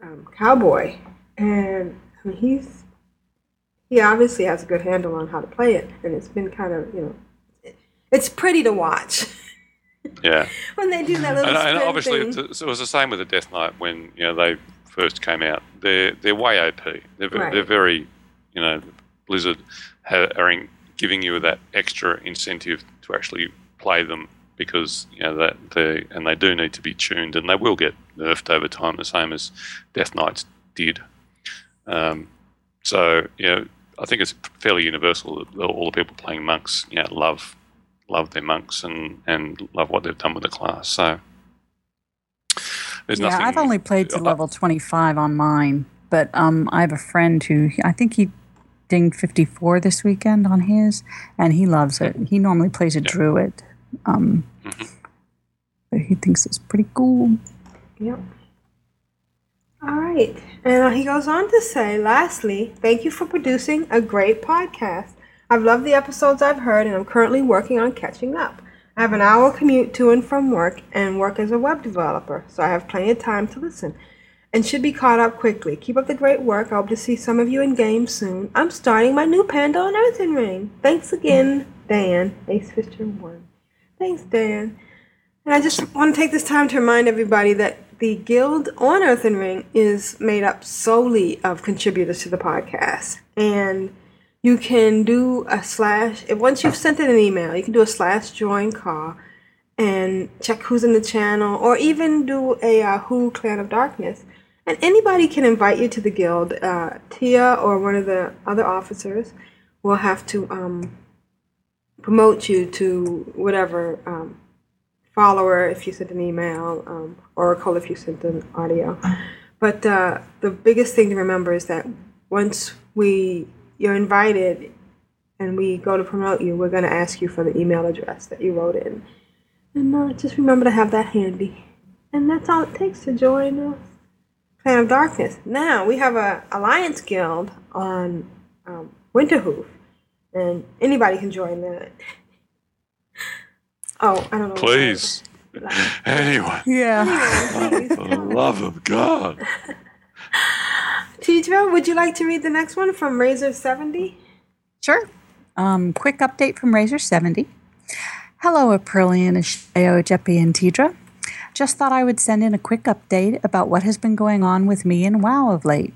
um, Cowboy, and I mean, he's he obviously has a good handle on how to play it, and it's been kind of you know, it- it's pretty to watch Yeah. (laughs) when they do that little and, and obviously it was the same with the Death Knight when you know they first came out. They're they're way OP. They're Right. they're very you know Blizzard are in, giving you that extra incentive to actually play them because you know that they and they do need to be tuned and they will get nerfed over time the same as Death Knights did. Um, so you know I think it's fairly universal that all the people playing monks you know love love their monks and, and love what they've done with the class. So there's yeah, nothing. I've only played to level 25 on mine, but um, I have a friend who I think he dinged 54 this weekend on his, and he loves it. He normally plays a druid, um, but he thinks it's pretty cool. Yep. All right. And uh, he goes on to say, lastly, thank you for producing a great podcast. I've loved the episodes I've heard, and I'm currently working on catching up. I have an hour commute to and from work and work as a web developer, so I have plenty of time to listen. and should be caught up quickly. Keep up the great work. I hope to see some of you in game soon. I'm starting my new Panda on Earth Earthen Ring. Thanks again, Dan. Ace Fisher 1. Thanks, Dan. And I just want to take this time to remind everybody that the guild on Earthen Ring is made up solely of contributors to the podcast. And you can do a slash, once you've sent in an email, you can do a slash join call and check who's in the channel, or even do a uh, Who Clan of Darkness. And anybody can invite you to the guild. Uh, Tia or one of the other officers will have to um, promote you to whatever um, follower if you sent an email, um, Oracle if you sent an audio. But uh, the biggest thing to remember is that once we you're invited and we go to promote you, we're going to ask you for the email address that you wrote in. And uh, just remember to have that handy. And that's all it takes to join uh, Clan of Darkness. Now, we have a Alliance Guild on um, Winterhoof. And anybody can join that. Oh, I don't know. Please. Anyone. Yeah. The love of God. Tedrah, would you like to read the next one from Razor 70? Sure. Um, quick update from Razor 70. Hello, Aprillian, Ashayo, Jeppy, and Tedrah. Just thought I would send in a quick update about what has been going on with me and WoW of late.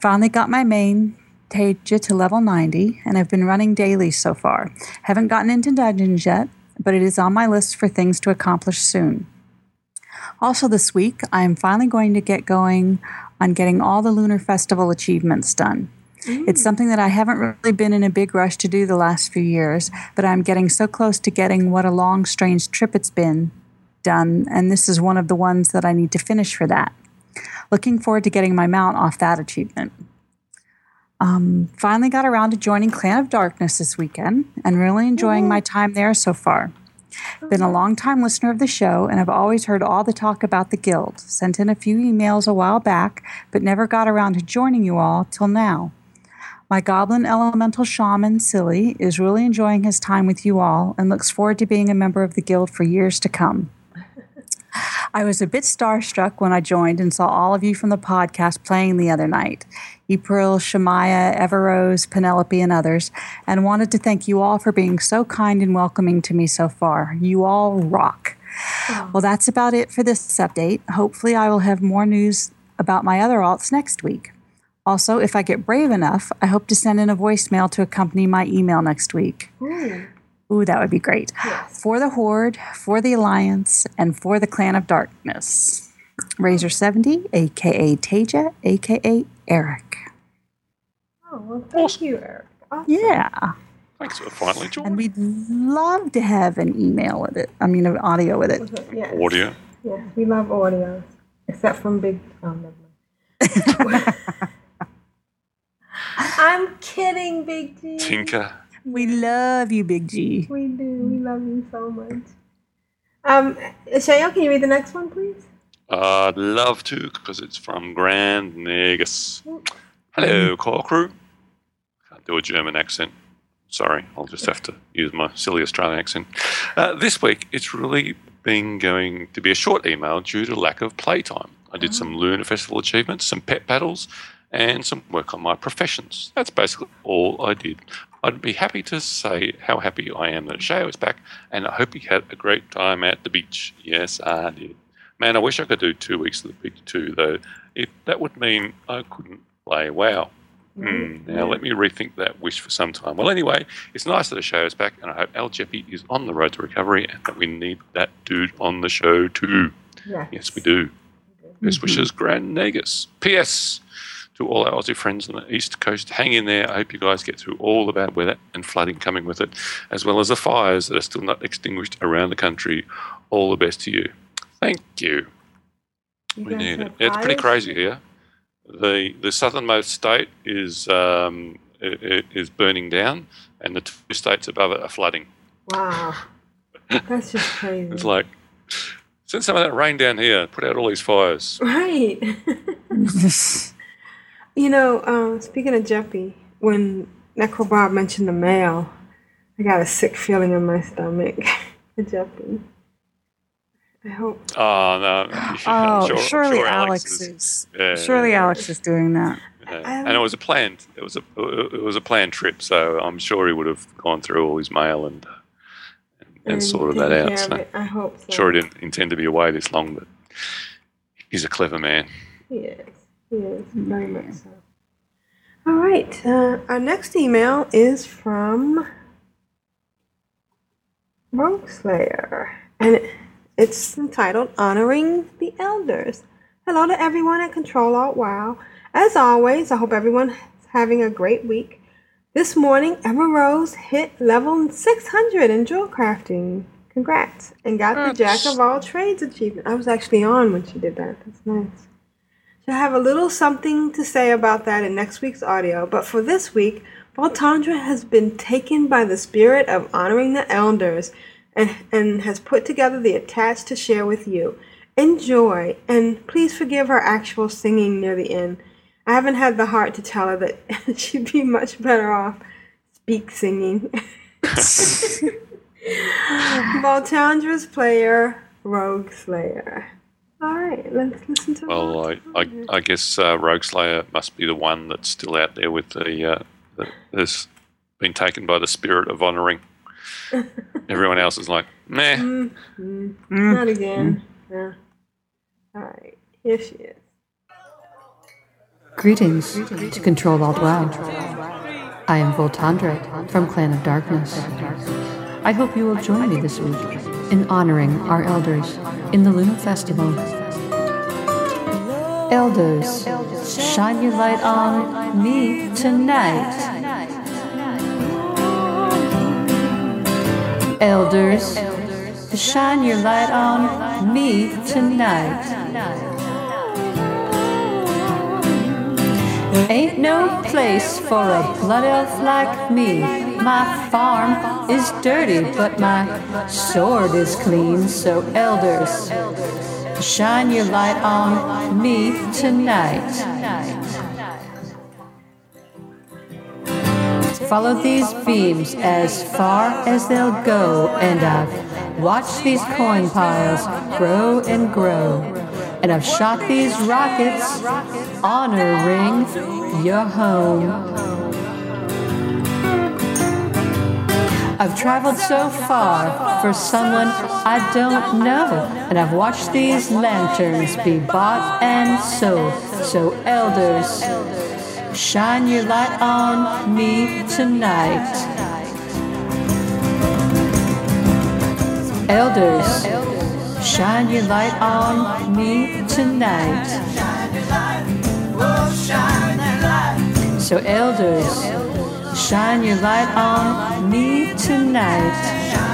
Finally got my main Taja to level 90, and I've been running daily so far. Haven't gotten into dungeons yet, but it is on my list for things to accomplish soon. Also, this week, I am finally going to get going on getting all the Lunar Festival achievements done. It's mm. something that I haven't really been in a big rush to do the last few years, but I'm getting so close to getting what a long, strange trip it's been done, and this is one of the ones that I need to finish for that. Looking forward to getting my mount off that achievement. Um, finally got around to joining Clan of Darkness this weekend and really enjoying my time there so far. Been a long time listener of the show and have always heard all the talk about the guild. Sent in a few emails a while back, but never got around to joining you all till now. My goblin elemental shaman, Silly, is really enjoying his time with you all and looks forward to being a member of the guild for years to come. (laughs) I was a bit starstruck when I joined and saw all of you from the podcast playing the other night April, Shemaya, Everose, Penelope, and others, and wanted to thank you all for being so kind and welcoming to me so far. You all rock. Well, that's about it for this update. Hopefully, I will have more news about my other alts next week. Also, if I get brave enough, I hope to send in a voicemail to accompany my email next week. Ooh, that would be great. For the Horde, for the Alliance, and for the Clan of Darkness. Razor 70, aka Taja, aka Eric. Oh, well, thank you, Eric. Awesome. Yeah. Thanks for finally joining. And we'd love to have an email with it. I mean, an audio with it. Yes. Audio. Yes, we love audio, except from Big. Um, (laughs) I'm kidding, Big G. Tinker. We love you, Big G. We do. We love you so much. Um, Shayo, can you read the next one, please? I'd love to because it's from Grand Negus. Hello, core crew. Can't do a German accent. Sorry, I'll just have to use my silly Australian accent. Uh, this week, it's really been going to be a short email due to lack of playtime. I did some Lunar Festival achievements, some pet battles, and some work on my professions. That's basically all I did. I'd be happy to say how happy I am that Shayo is back, and I hope he had a great time at the beach. Yes, I did. Man, I wish I could do two weeks at the beach too, though. If that would mean I couldn't play WoW. Hmm, now let me rethink that wish for some time. Well, anyway, it's nice that the show is back, and I hope Al Jeppy is on the road to recovery, and that we need that dude on the show too. Yes. Yes, we do. Best wishes, Grand Negus. P.S. To all our Aussie friends on the East Coast, hang in there. I hope you guys get through all the bad weather and flooding coming with it, as well as the fires that are still not extinguished around the country. All the best to you. Thank you. You We need it. It's pretty crazy here. The the southernmost state is um, is burning down, and the two states above it are flooding. Wow. That's just crazy. It's like send some of that rain down here. Put out all these fires. Right. (laughs) you know, um, speaking of Jeppy, when Necrobob mentioned the mail, I got a sick feeling in my stomach (laughs) Jeppy. I hope. Oh no! (laughs) Oh, (laughs) sure, surely sure Alex is. Yeah, surely yeah, Alex is doing that. yeah. and it was a planned. It was a it was a planned trip, so I'm sure he would have gone through all his mail and and, and And sorted that out. care So. I hope so. sure he didn't intend to be away this long, but he's a clever man. He is. He is. Very much so. All right. Uh, our next email is from Rogue Slayer. And it, it's entitled Honoring the Elders. Hello to everyone at Control Alt Wow. As always, I hope everyone is having a great week. This morning, Emma Rose hit level 600 in jewel crafting. Congrats. And got the Jack of All Trades achievement. I was actually on when she did that. That's nice. She'll have a little something to say about that in next week's audio, but for this week, Voltandra has been taken by the spirit of honoring the elders and, and has put together the attached to share with you. Enjoy, and please forgive her actual singing near the end. I haven't had the heart to tell her that (laughs) she'd be much better off speak singing. (laughs) Voltandra's player, Rogue Slayer. All right, let's listen to Well, I, I, I guess uh, Rogue Slayer must be the one that's still out there with the uh, that has been taken by the spirit of honouring. Everyone else is like, nah. Mm, mm, Not again. Yeah. All right, here she is. Greetings to Control Alt Wow. I am Voltandra from Clan of Darkness. I hope you will join me this week in honoring our elders in the Lunar Festival. Elders, shine your light on me tonight. Elders, shine your light on me tonight. Ain't no place for a blood elf like me. My farm is dirty, but my sword is clean. So, elders, shine your light on me tonight. Follow these beams as far as they'll go, and I've watched these coin piles grow and grow. And I've shot these rockets, honoring your home. I've traveled so far for someone I don't know, and I've watched these lanterns be bought and sold. So, elders, shine your light on me tonight. Elders, shine your light on me tonight. So, elders, shine your light on me tonight.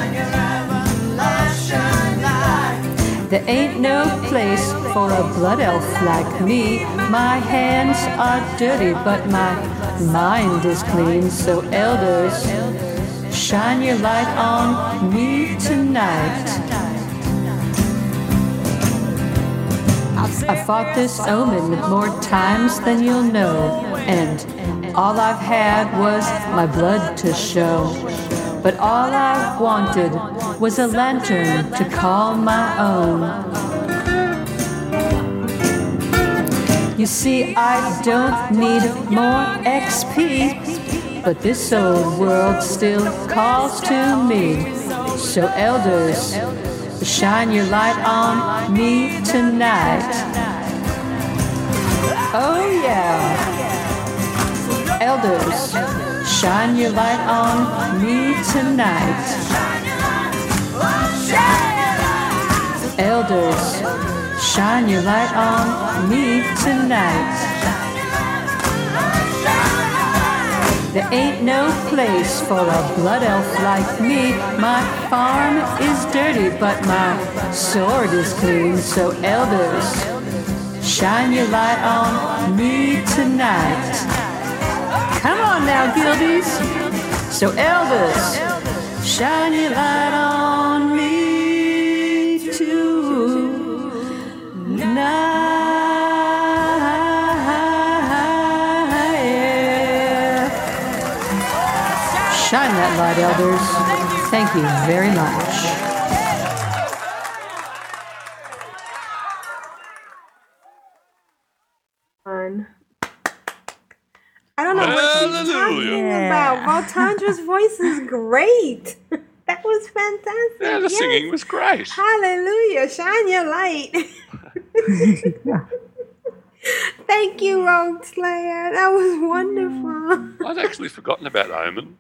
There ain't no place for a blood elf like me. My hands are dirty, but my mind is clean. So, elders, shine your light on me tonight. I've fought this omen more times than you'll know, and all I've had was my blood to show. But all I wanted was a lantern to call my own. You see, I don't need more XP, but this old world still calls to me. So, elders, shine your light on me tonight. Oh, yeah. Elders, shine your light on me tonight. Elders, shine your light on me tonight. There ain't no place for a blood elf like me. My farm is dirty, but my sword is clean. So, elders, shine your light on me tonight. Come on now, guildies. So, elders, shine your light on me tonight. Shine that light, elders. Thank you very much. talking Voltandra's voice is great. that was fantastic. Yeah, the Yes. singing was great. Hallelujah. Shine your light. (laughs) Thank you, Rogue Slayer. That was wonderful. Mm. I'd actually forgotten about Omen.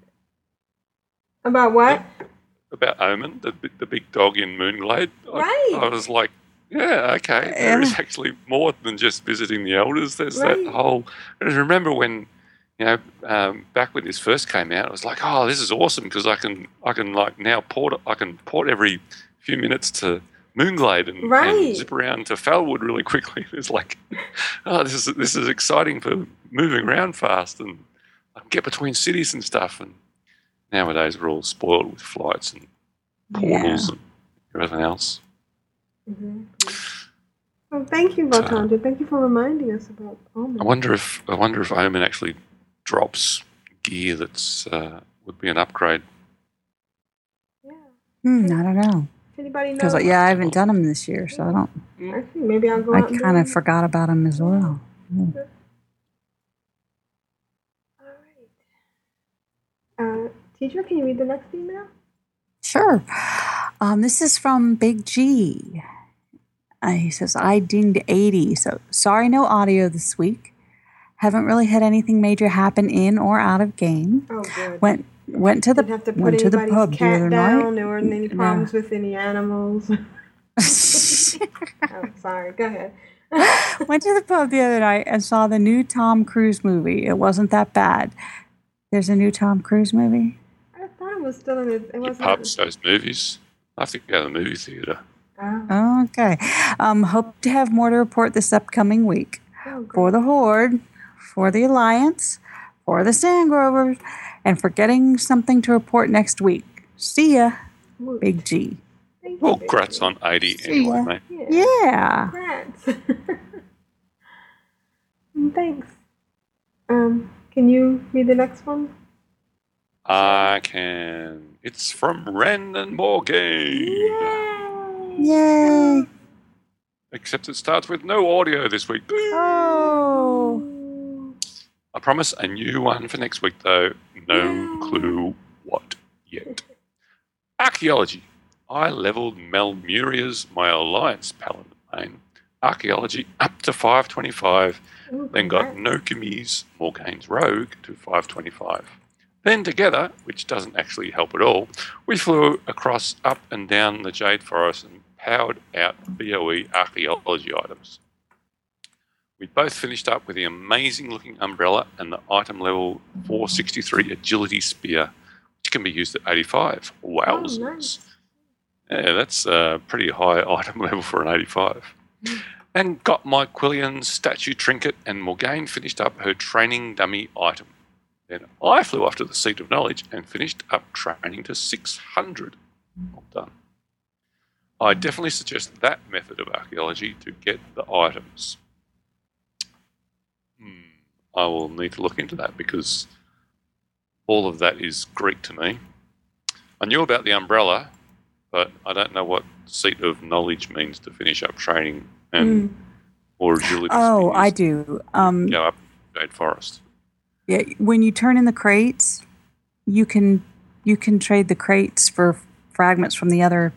About what? About Omen, the the big dog in Moonglade. I, Right. I was like, yeah, okay. There is actually more than just visiting the elders. There's Right. that whole. I remember when, you know, um, back when this first came out, I was like, oh, this is awesome because I can I can like now port I can port every few minutes to Moonglade and, Right. and zip around to Felwood really (laughs) quickly. It's like, oh, this is this is exciting for moving around fast and I can get between cities and stuff. And nowadays we're all spoiled with flights and portals and everything else. Mhm. Well, thank you, Voltandra. Thank you for reminding us about Omen. I wonder if I wonder if Omen actually drops gear that's uh, would be an upgrade. Yeah. Hmm, I don't know. Anybody knows, Because yeah, I haven't done them this year, so I don't. Actually, maybe I'll go I out and do kind of forgot about them as well. Hmm. Uh, teacher, can you read the next email? Sure. Um, this is from Big G. Uh, he says, I dinged 80, so sorry no audio this week. Haven't really had anything major happen in or out of game. Oh, good. Went went to the Didn't have to put went to the anybody's pub the other down. night. There weren't any Yeah. problems with any animals. (laughs) oh, sorry. Go ahead. (laughs) went to the pub the other night and saw the new Tom Cruise movie. It wasn't that bad. There's a new Tom Cruise movie. I thought it was still in it. It wasn't. Pubs, those movies. I have to go to the movie theatre. Oh. Okay. Um, hope to have more to report this upcoming week. Oh, for the Horde, for the Alliance, for the Sandgropers, and for getting something to report next week. See ya, Big G. Well, grats on 80 anyway, ya. mate. Yeah. Congrats. (laughs) Thanks. Um, can you read the next one? I can. It's from Ren and Morgan. Yay! Yay. Except it starts with no audio this week. Oh. I promise a new one for next week, though. No clue what yet. Archaeology. I leveled Melmuria's my alliance paladin. Archaeology up to 525. Ooh, then got Nokomi's Morgane's Rogue to 525. Then together, which doesn't actually help at all, we flew across up and down the Jade Forest and powered out BOE archaeology items. We both finished up with the amazing looking umbrella and the item level 463 agility spear, which can be used at 85. Wowzers. Oh, yeah, that's a pretty high (laughs) item level for an 85. Hmm. And got my Quilen statue trinket, and Morgane finished up her training dummy item. Then I flew off to the seat of knowledge and finished up training to 600. Well done. I definitely suggest that method of archaeology to get the items. I will need to look into that because all of that is Greek to me. I knew about the umbrella, but I don't know what seat of knowledge means to finish up training and or agility Oh, I do. Um, go up Jade Forest. yeah, when you turn in the crates, you can you can trade the crates for fragments from the other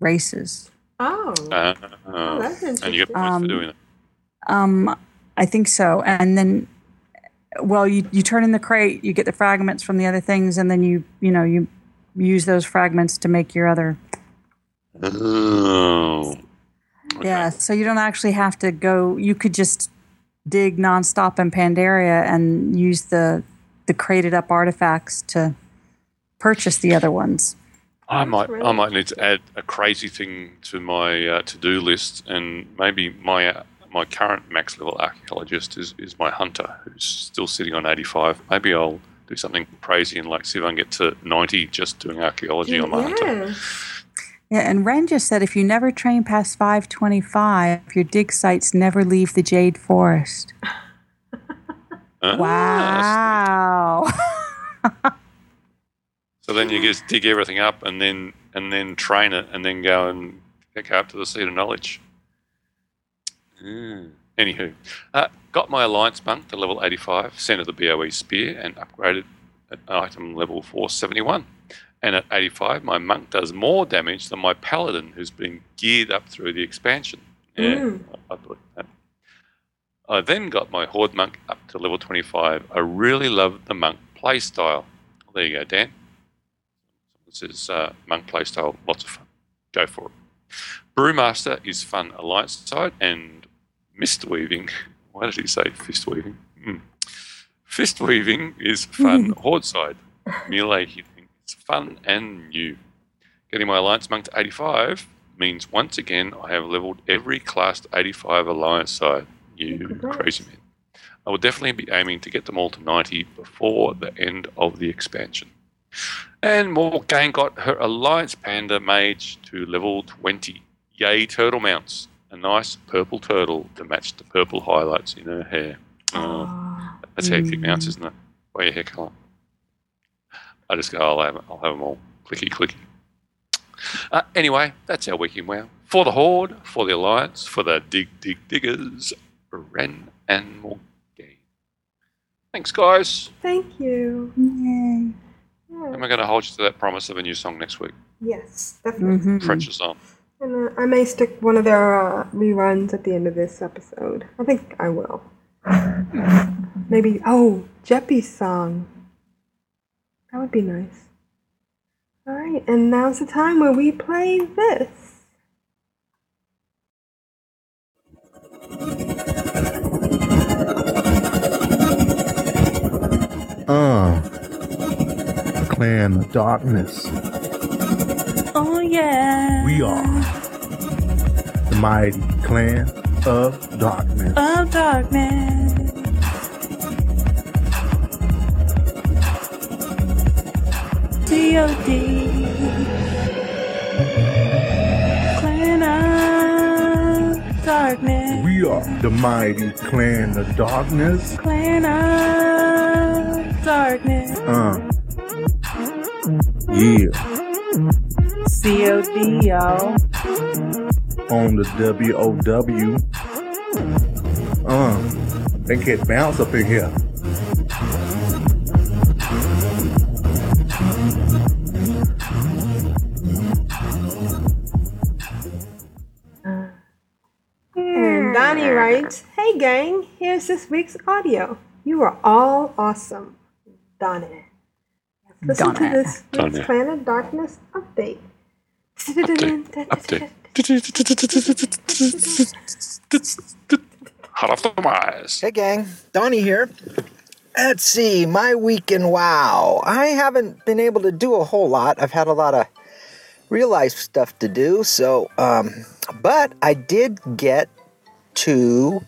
races. Oh. Uh, that's and you get points Um, for doing it. Um, I think so. And then, well, you, you turn in the crate, you get the fragments from the other things, and then you you know you use those fragments to make your other. Oh. Yeah, so you don't actually have to go. You could just dig nonstop in Pandaria and use the the crated up artifacts to purchase the other ones. I might I might need to add a crazy thing to my uh, to do list, and maybe my uh, my current max level archaeologist is, is my hunter, who's still sitting on eighty five. Maybe I'll do something crazy and like see if I can get to ninety just doing archaeology on my hunter. Yeah, and Ren just said if you never train past 525, your dig sites never leave the Jade Forest. Ah, Wow. (laughs) So then you just dig everything up and then and then train it and then go and go up to the seat of knowledge. Mm. Anywho, uh, got my Alliance monk to level 85, centered the BOE spear, and upgraded at item level 471. And at 85, my monk does more damage than my paladin, who's been geared up through the expansion. Yeah, Mm. I, I thought that. I then got my Horde monk up to level 25. I really love the monk playstyle. There you go, Dan. This is uh, monk playstyle, lots of fun. Go for it. Brewmaster is fun alliance side, and mist weaving. Why did he say fist weaving? Hmm. Fist weaving is fun (laughs) horde side. Melee hitting is fun and new. Getting my alliance monk to 85 means once again I have leveled every class to 85 alliance side. You crazy man. I will definitely be aiming to get them all to 90 before the end of the expansion. And Morgane got her Alliance Panda Mage to level 20. Yay, turtle mounts. A nice purple turtle to match the purple highlights in her hair. Oh, that's hectic mounts, isn't it? By your hair colour. I just go, I'll have, I'll have them all clicky clicky. Uh, anyway, that's our week in WoW. For the Horde, for the Alliance, for the Dig Dig Diggers, Ren and Morgane. Thanks, guys. Thank you. Yay. Am I going to hold you to that promise of a new song next week? Yes, definitely. French is on. And uh, I may stick one of their uh, reruns at the end of this episode. I think I will. Maybe, oh, Jeppy's song. That would be nice. Alright, and now's the time where we play this. Uh, clan darkness. Yeah. We are the mighty clan of darkness. Of darkness. D.O.D. Clan of darkness. We are the mighty clan of darkness. Clan of darkness. Uh, yeah, C.O.D. y'all. on the WOW. Uh, they get bounce up in here. And Donnie writes, Hey gang, here's this week's audio. You are all awesome. Donnie. Listen to Donnie. this week's Planet Darkness update. Hot off the wires. Hey, gang. Donnie here. Let's see, my week in WoW. I haven't been able to do a whole lot. I've had a lot of real life stuff to do, so, um, but I did get to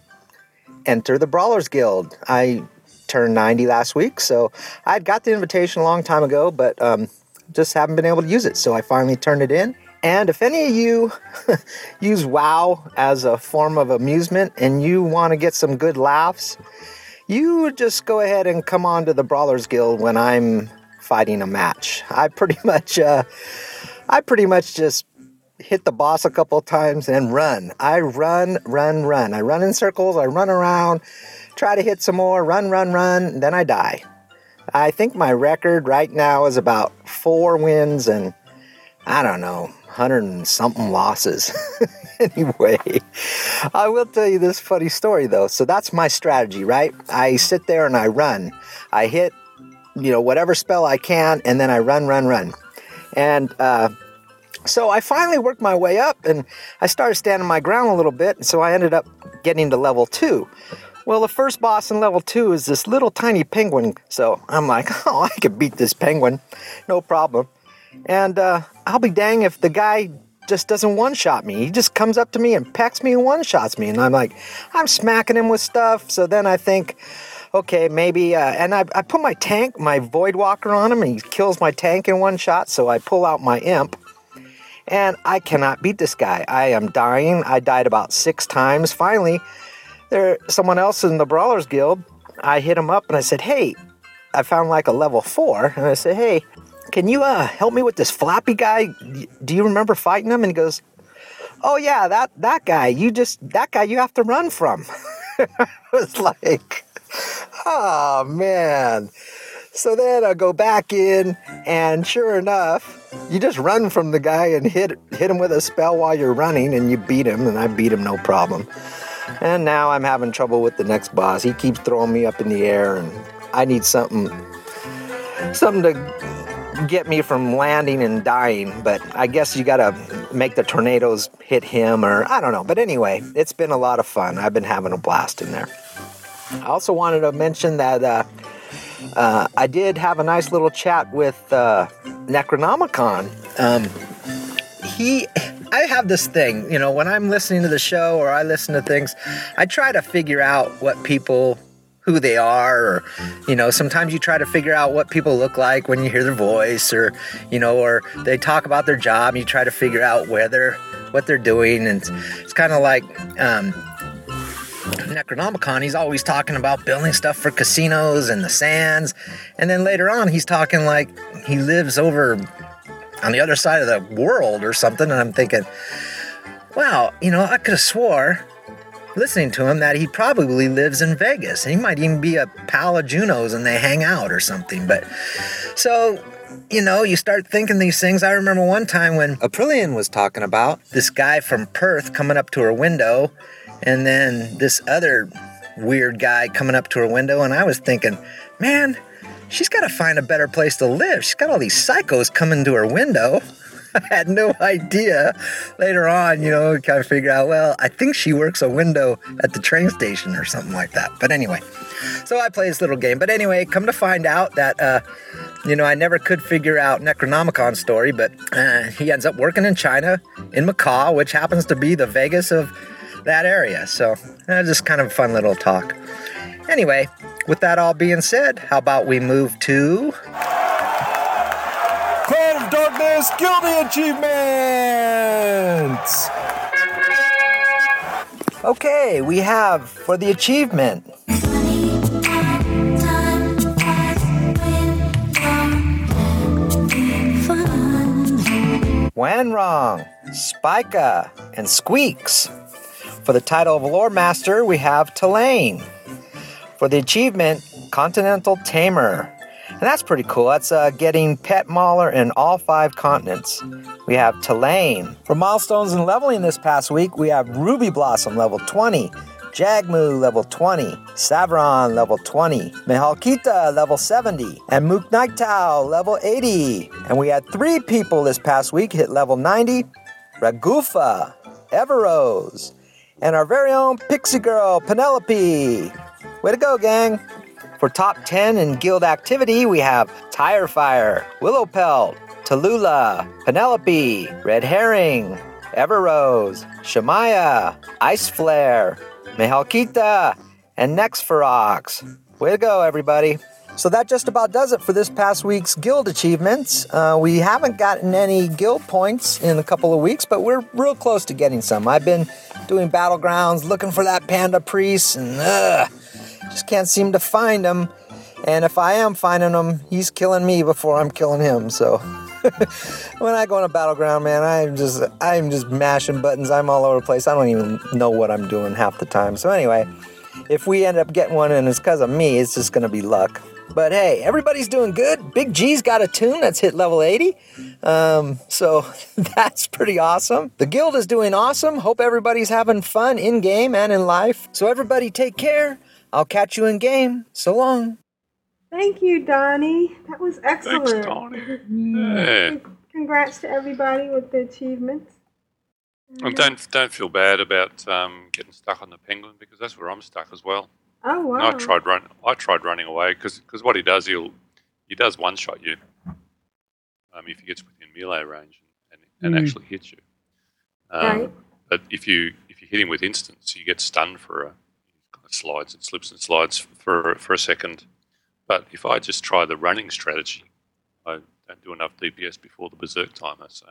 enter the Brawlers Guild. I turned 90 last week, so I'd got the invitation a long time ago, but, um, just haven't been able to use it, so I finally turned it in. And if any of you (laughs) use WoW as a form of amusement and you want to get some good laughs, you just go ahead and come on to the Brawlers Guild when I'm fighting a match. I pretty (laughs) much, uh, I pretty much just hit the boss a couple times and run. I run, run, run. I run in circles. I run around, try to hit some more, run, run, run. Then I die. I think my record right now is about four wins and I don't know, hundred and something losses. (laughs) anyway, I will tell you this funny story though. So that's my strategy, right? I sit there and I run. I hit, you know, whatever spell I can, and then I run, run, run. And uh, so I finally worked my way up and I started standing my ground a little bit. And so I ended up getting to level two. Well, the first boss in level two is this little tiny penguin. So I'm like, (laughs) oh, I could beat this penguin. No problem. And uh, I'll be dang if the guy just doesn't one shot me. He just comes up to me and pecks me and one shots me. And I'm like, I'm smacking him with stuff. So then I think, okay, maybe. Uh, and I, I put my tank, my Void Walker on him, and he kills my tank in one shot. So I pull out my imp. And I cannot beat this guy. I am dying. I died about six times. Finally, there someone else in the Brawlers Guild. I hit him up and I said, "Hey, I found like a level four. And I said, "Hey, can you uh, help me with this Flappy guy? Do you remember fighting him?" And he goes, "Oh yeah, that that guy. You just that guy. You have to run from." (laughs) I was like, oh man. So then I go back in, and sure enough, you just run from the guy and hit hit him with a spell while you're running, and you beat him, and I beat him no problem. And now I'm having trouble with the next boss. He keeps throwing me up in the air, and I need something something to get me from landing and dying. But I guess you gotta make the tornadoes hit him, or I don't know. But anyway, it's been a lot of fun. I've been having a blast in there. I also wanted to mention that uh, uh, I did have a nice little chat with uh, Necronomicon. Um, he, I have this thing, you know, when I'm listening to the show or I listen to things, I try to figure out what people, who they are, or, you know, sometimes you try to figure out what people look like when you hear their voice, or, you know, or they talk about their job, you try to figure out where they're, what they're doing, and it's, it's kind of like, um, Necronomicon, he's always talking about building stuff for casinos and the sands. And then later on, he's talking like he lives over on the other side of the world or something. And I'm thinking, wow, you know, I could have swore listening to him that he probably lives in Vegas. And he might even be a pal of Juno's and they hang out or something. But so you know, you start thinking these things. I remember one time when Aprillian was talking about this guy from Perth coming up to her window, and then this other weird guy coming up to her window, and I was thinking, man, she's got to find a better place to live. She's got all these psychos coming to her window. (laughs) I had no idea. Later on, you know, kind of figure out, well, I think she works a window at the train station or something like that. But anyway, so I play this little game. But anyway, come to find out that, uh, you know, I never could figure out Necronomicon's story, but uh, he ends up working in China, in Macau, which happens to be the Vegas of that area. So uh, just kind of a fun little talk. Anyway, with that all being said, how about we move to Clan of Darkness Guilty Achievements! Okay, we have for the achievement. When Wrong, Spica, and Squeaks. For the title of Lore Master, we have Tulane. For the achievement, Continental Tamer. And that's pretty cool. That's uh, getting Pet Mauler in all five continents. We have Tulane. For milestones and leveling this past week, we have Ruby Blossom level 20, Jagmu level 20, Savron level 20, Mehalkita level 70, and Mook Nightao level 80. And we had three people this past week hit level 90 Ragufa, Everose, and our very own pixie girl, Penelope. Way to go, gang! For top 10 in guild activity, we have Tire Fire, Willow Pelt, Tallulah, Penelope, Red Herring, Everose, Shemaya, Ice Flare, Mehalkita, and Nexferox. Way to go, everybody. So that just about does it for this past week's guild achievements. Uh, we haven't gotten any guild points in a couple of weeks, but we're real close to getting some. I've been doing battlegrounds looking for that panda priest, and uh, just can't seem to find him. And if I am finding him, he's killing me before I'm killing him. So (laughs) when I go on a battleground, man, I'm just I'm just mashing buttons. I'm all over the place. I don't even know what I'm doing half the time. So anyway, if we end up getting one and it's because of me, it's just gonna be luck. But hey, everybody's doing good. Big G's got a tune that's hit level 80. Um, so (laughs) that's pretty awesome. The guild is doing awesome. Hope everybody's having fun in game and in life. So everybody take care. I'll catch you in game. So long. Thank you, Donnie. That was excellent. Thanks, Donnie. (laughs) Yeah. Congrats to everybody with the achievements. And don't don't feel bad about um, getting stuck on the penguin because that's where I'm stuck as well. Oh And wow. I tried run. I tried running away because what he does, he'll he does one shot you. Um, if he gets within melee range and, and Mm. actually hits you. Um, Right. But if you if you hit him with instance, you get stunned for a kind of slides and slips and slides for for a second. But if I just try the running strategy, I don't do enough DPS before the berserk timer. So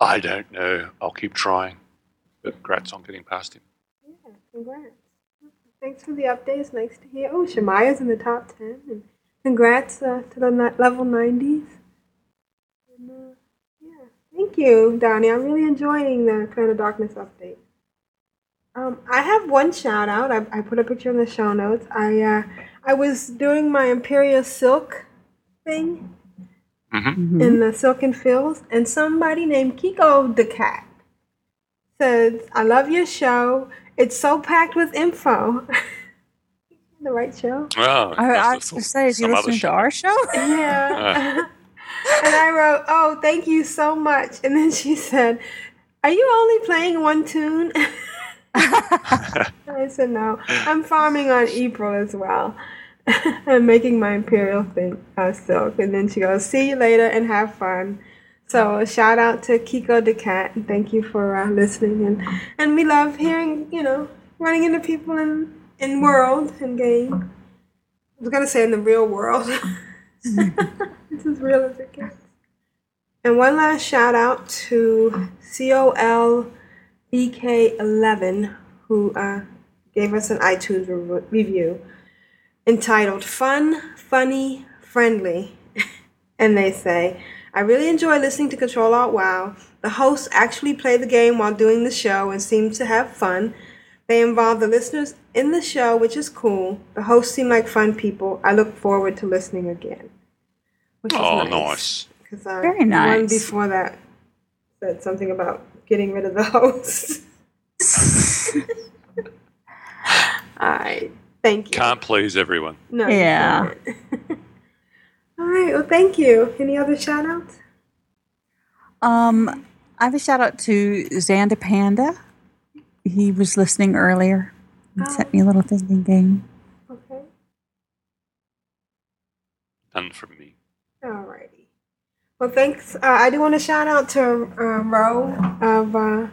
I don't know. I'll keep trying. But congrats on getting past him. Yeah, congrats. Thanks for the updates. Nice to hear. Oh, Shemaya's in the top 10. And congrats uh, to the level 90s. And, uh, yeah, thank you, Donnie. I'm really enjoying the Clan of Darkness update. Um, I have one shout out. I, I put a picture in the show notes. I uh, I was doing my Imperial Silk thing Mm-hmm. in the Silken Fields, and somebody named Kiko the Cat says, "I love your show. It's so packed with info." (laughs) the right show. Oh, I, I was that's going to say, is he some listening to our show? (laughs) Yeah. (laughs) and I wrote, "Oh, thank you so much." And then she said, "Are you only playing one tune?" I said, "No, I'm farming on April as well. (laughs) I'm making my imperial thing uh, silk." And then she goes, "See you later and have fun." So shout out to Kiko the cat, and thank you for uh, listening. And and we love hearing, you know, running into people in in world and game. I was gonna say in the real world. (laughs) it's as real as it gets. And one last shout out to COLBK11, who uh, gave us an iTunes re- review entitled Fun, Funny, Friendly. (laughs) and they say, I really enjoy listening to Control Alt Wow. The hosts actually play the game while doing the show and seem to have fun. They involve the listeners in the show, which is cool. The hosts seem like fun people. I look forward to listening again. Which is Oh, nice. nice. Because uh, Very the one before that said something about getting rid of the host. (laughs) All right. Thank you. Can't please everyone. No, Yeah. (laughs) All right. Well, thank you. Any other shout outs? Um, I have a shout out to Xander Panda. He was listening earlier and sent me a little thinking game. Okay. None from me. All righty. Well, thanks. Uh, I do want to shout out to uh, Ro of uh,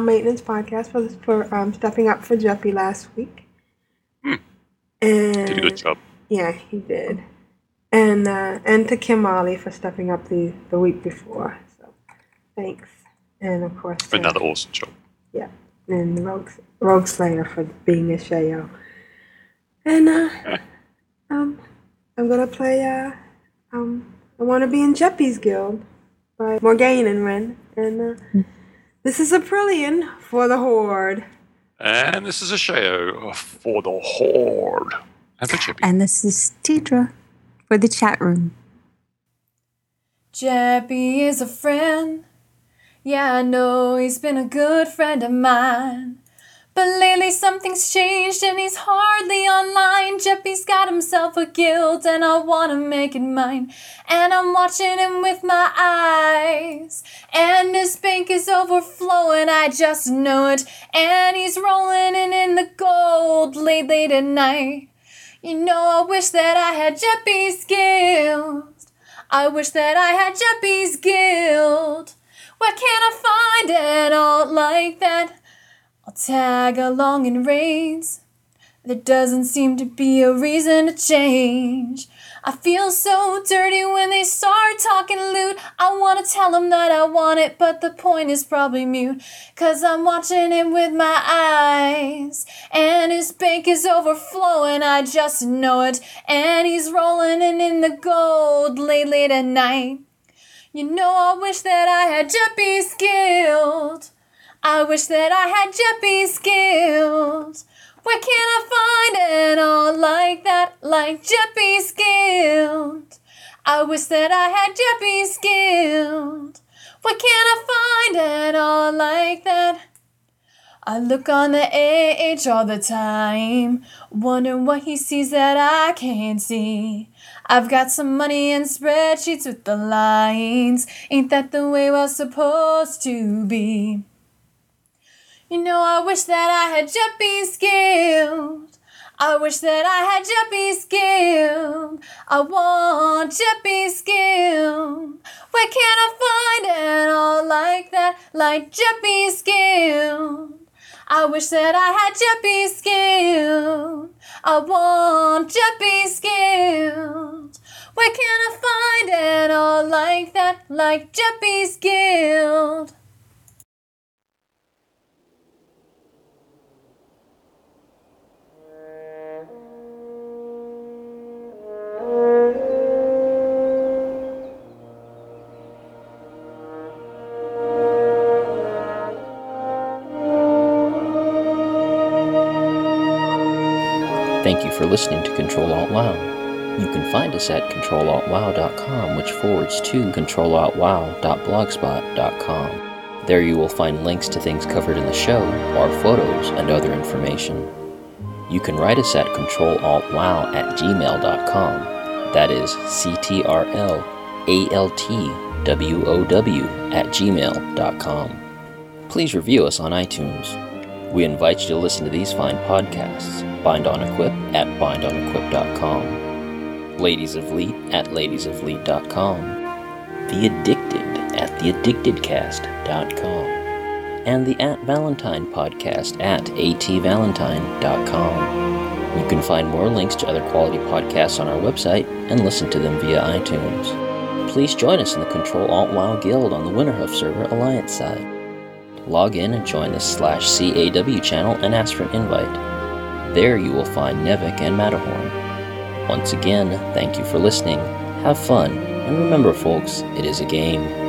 Maintenance Podcast for for um, stepping up for Jeppy last week. And Did a good job. Yeah, he did. And uh, and to Kim Molly for stepping up the, the week before. So thanks. And of course, to- Another awesome job. yeah, and Rogue Rogue Slayer for being a Shayo. And uh, um, I'm gonna play uh, um, I want to be in Jeppy's Guild by Morgaine and Ren. And uh, this is Aprillian for the Horde. And this is a show for the Horde. And for Chippy. And this is Tedrah for the chat room. Jeppy is a friend. Yeah, I know he's been a good friend of mine. But lately something's changed and he's hardly online. Jeppy's got himself a guild and I wanna make it mine. And I'm watching him with my eyes. And his bank is overflowing, I just know it. And he's rolling in in the gold late, late at night. You know, I wish that I had Jeppy's guild. I wish that I had Jeppy's guild. Where can't I find an alt like that? Tag along in raids. There doesn't seem to be a reason to change. I feel so dirty when they start talking loot. I wanna tell them that I want it, but the point is probably mute. Cause I'm watching him with my eyes. And his bank is overflowing, I just know it. And he's rolling in, in the gold late, late at night. You know, I wish that I had Jeppy's guild. I wish that I had Jeppy's guild. Where can't I find an all like that, like Jeppy's guild? I wish that I had Jeppy's guild. Where can't I find an all like that? I look on the AH all the time, wondering what he sees that I can't see. I've got some money and spreadsheets with the lines. Ain't that the way we're supposed to be? You know, I wish that I had Jeppy's guild. I wish that I had Jeppy's guild. I want Jeppy's guild. Where can I find an all like that, like Jeppy's guild? I wish that I had Jeppy's guild. I want Jeppy's guild. Where can I find an all like that, like Jeppy's guild? Thank you for listening to Control Alt Wow. You can find us at controlaltwow.com, which forwards to controlaltwow.blogspot.com. There you will find links to things covered in the show, our photos, and other information. You can write us at controlaltwow at gmail.com. That is C T R L A L T W O W at gmail.com. Please review us on iTunes. We invite you to listen to these fine podcasts Bind on Equip at bindonequip.com, Ladies of Leet at ladiesofleet.com, The Addicted at theaddictedcast.com, and the At Valentine podcast at atvalentine.com. You can find more links to other quality podcasts on our website and listen to them via iTunes. Please join us in the Control Alt WoW Guild on the Winterhoof server Alliance side. Log in and join the slash CAW channel and ask for an invite. There you will find Nevik and Matterhorn. Once again, thank you for listening, have fun, and remember, folks, it is a game.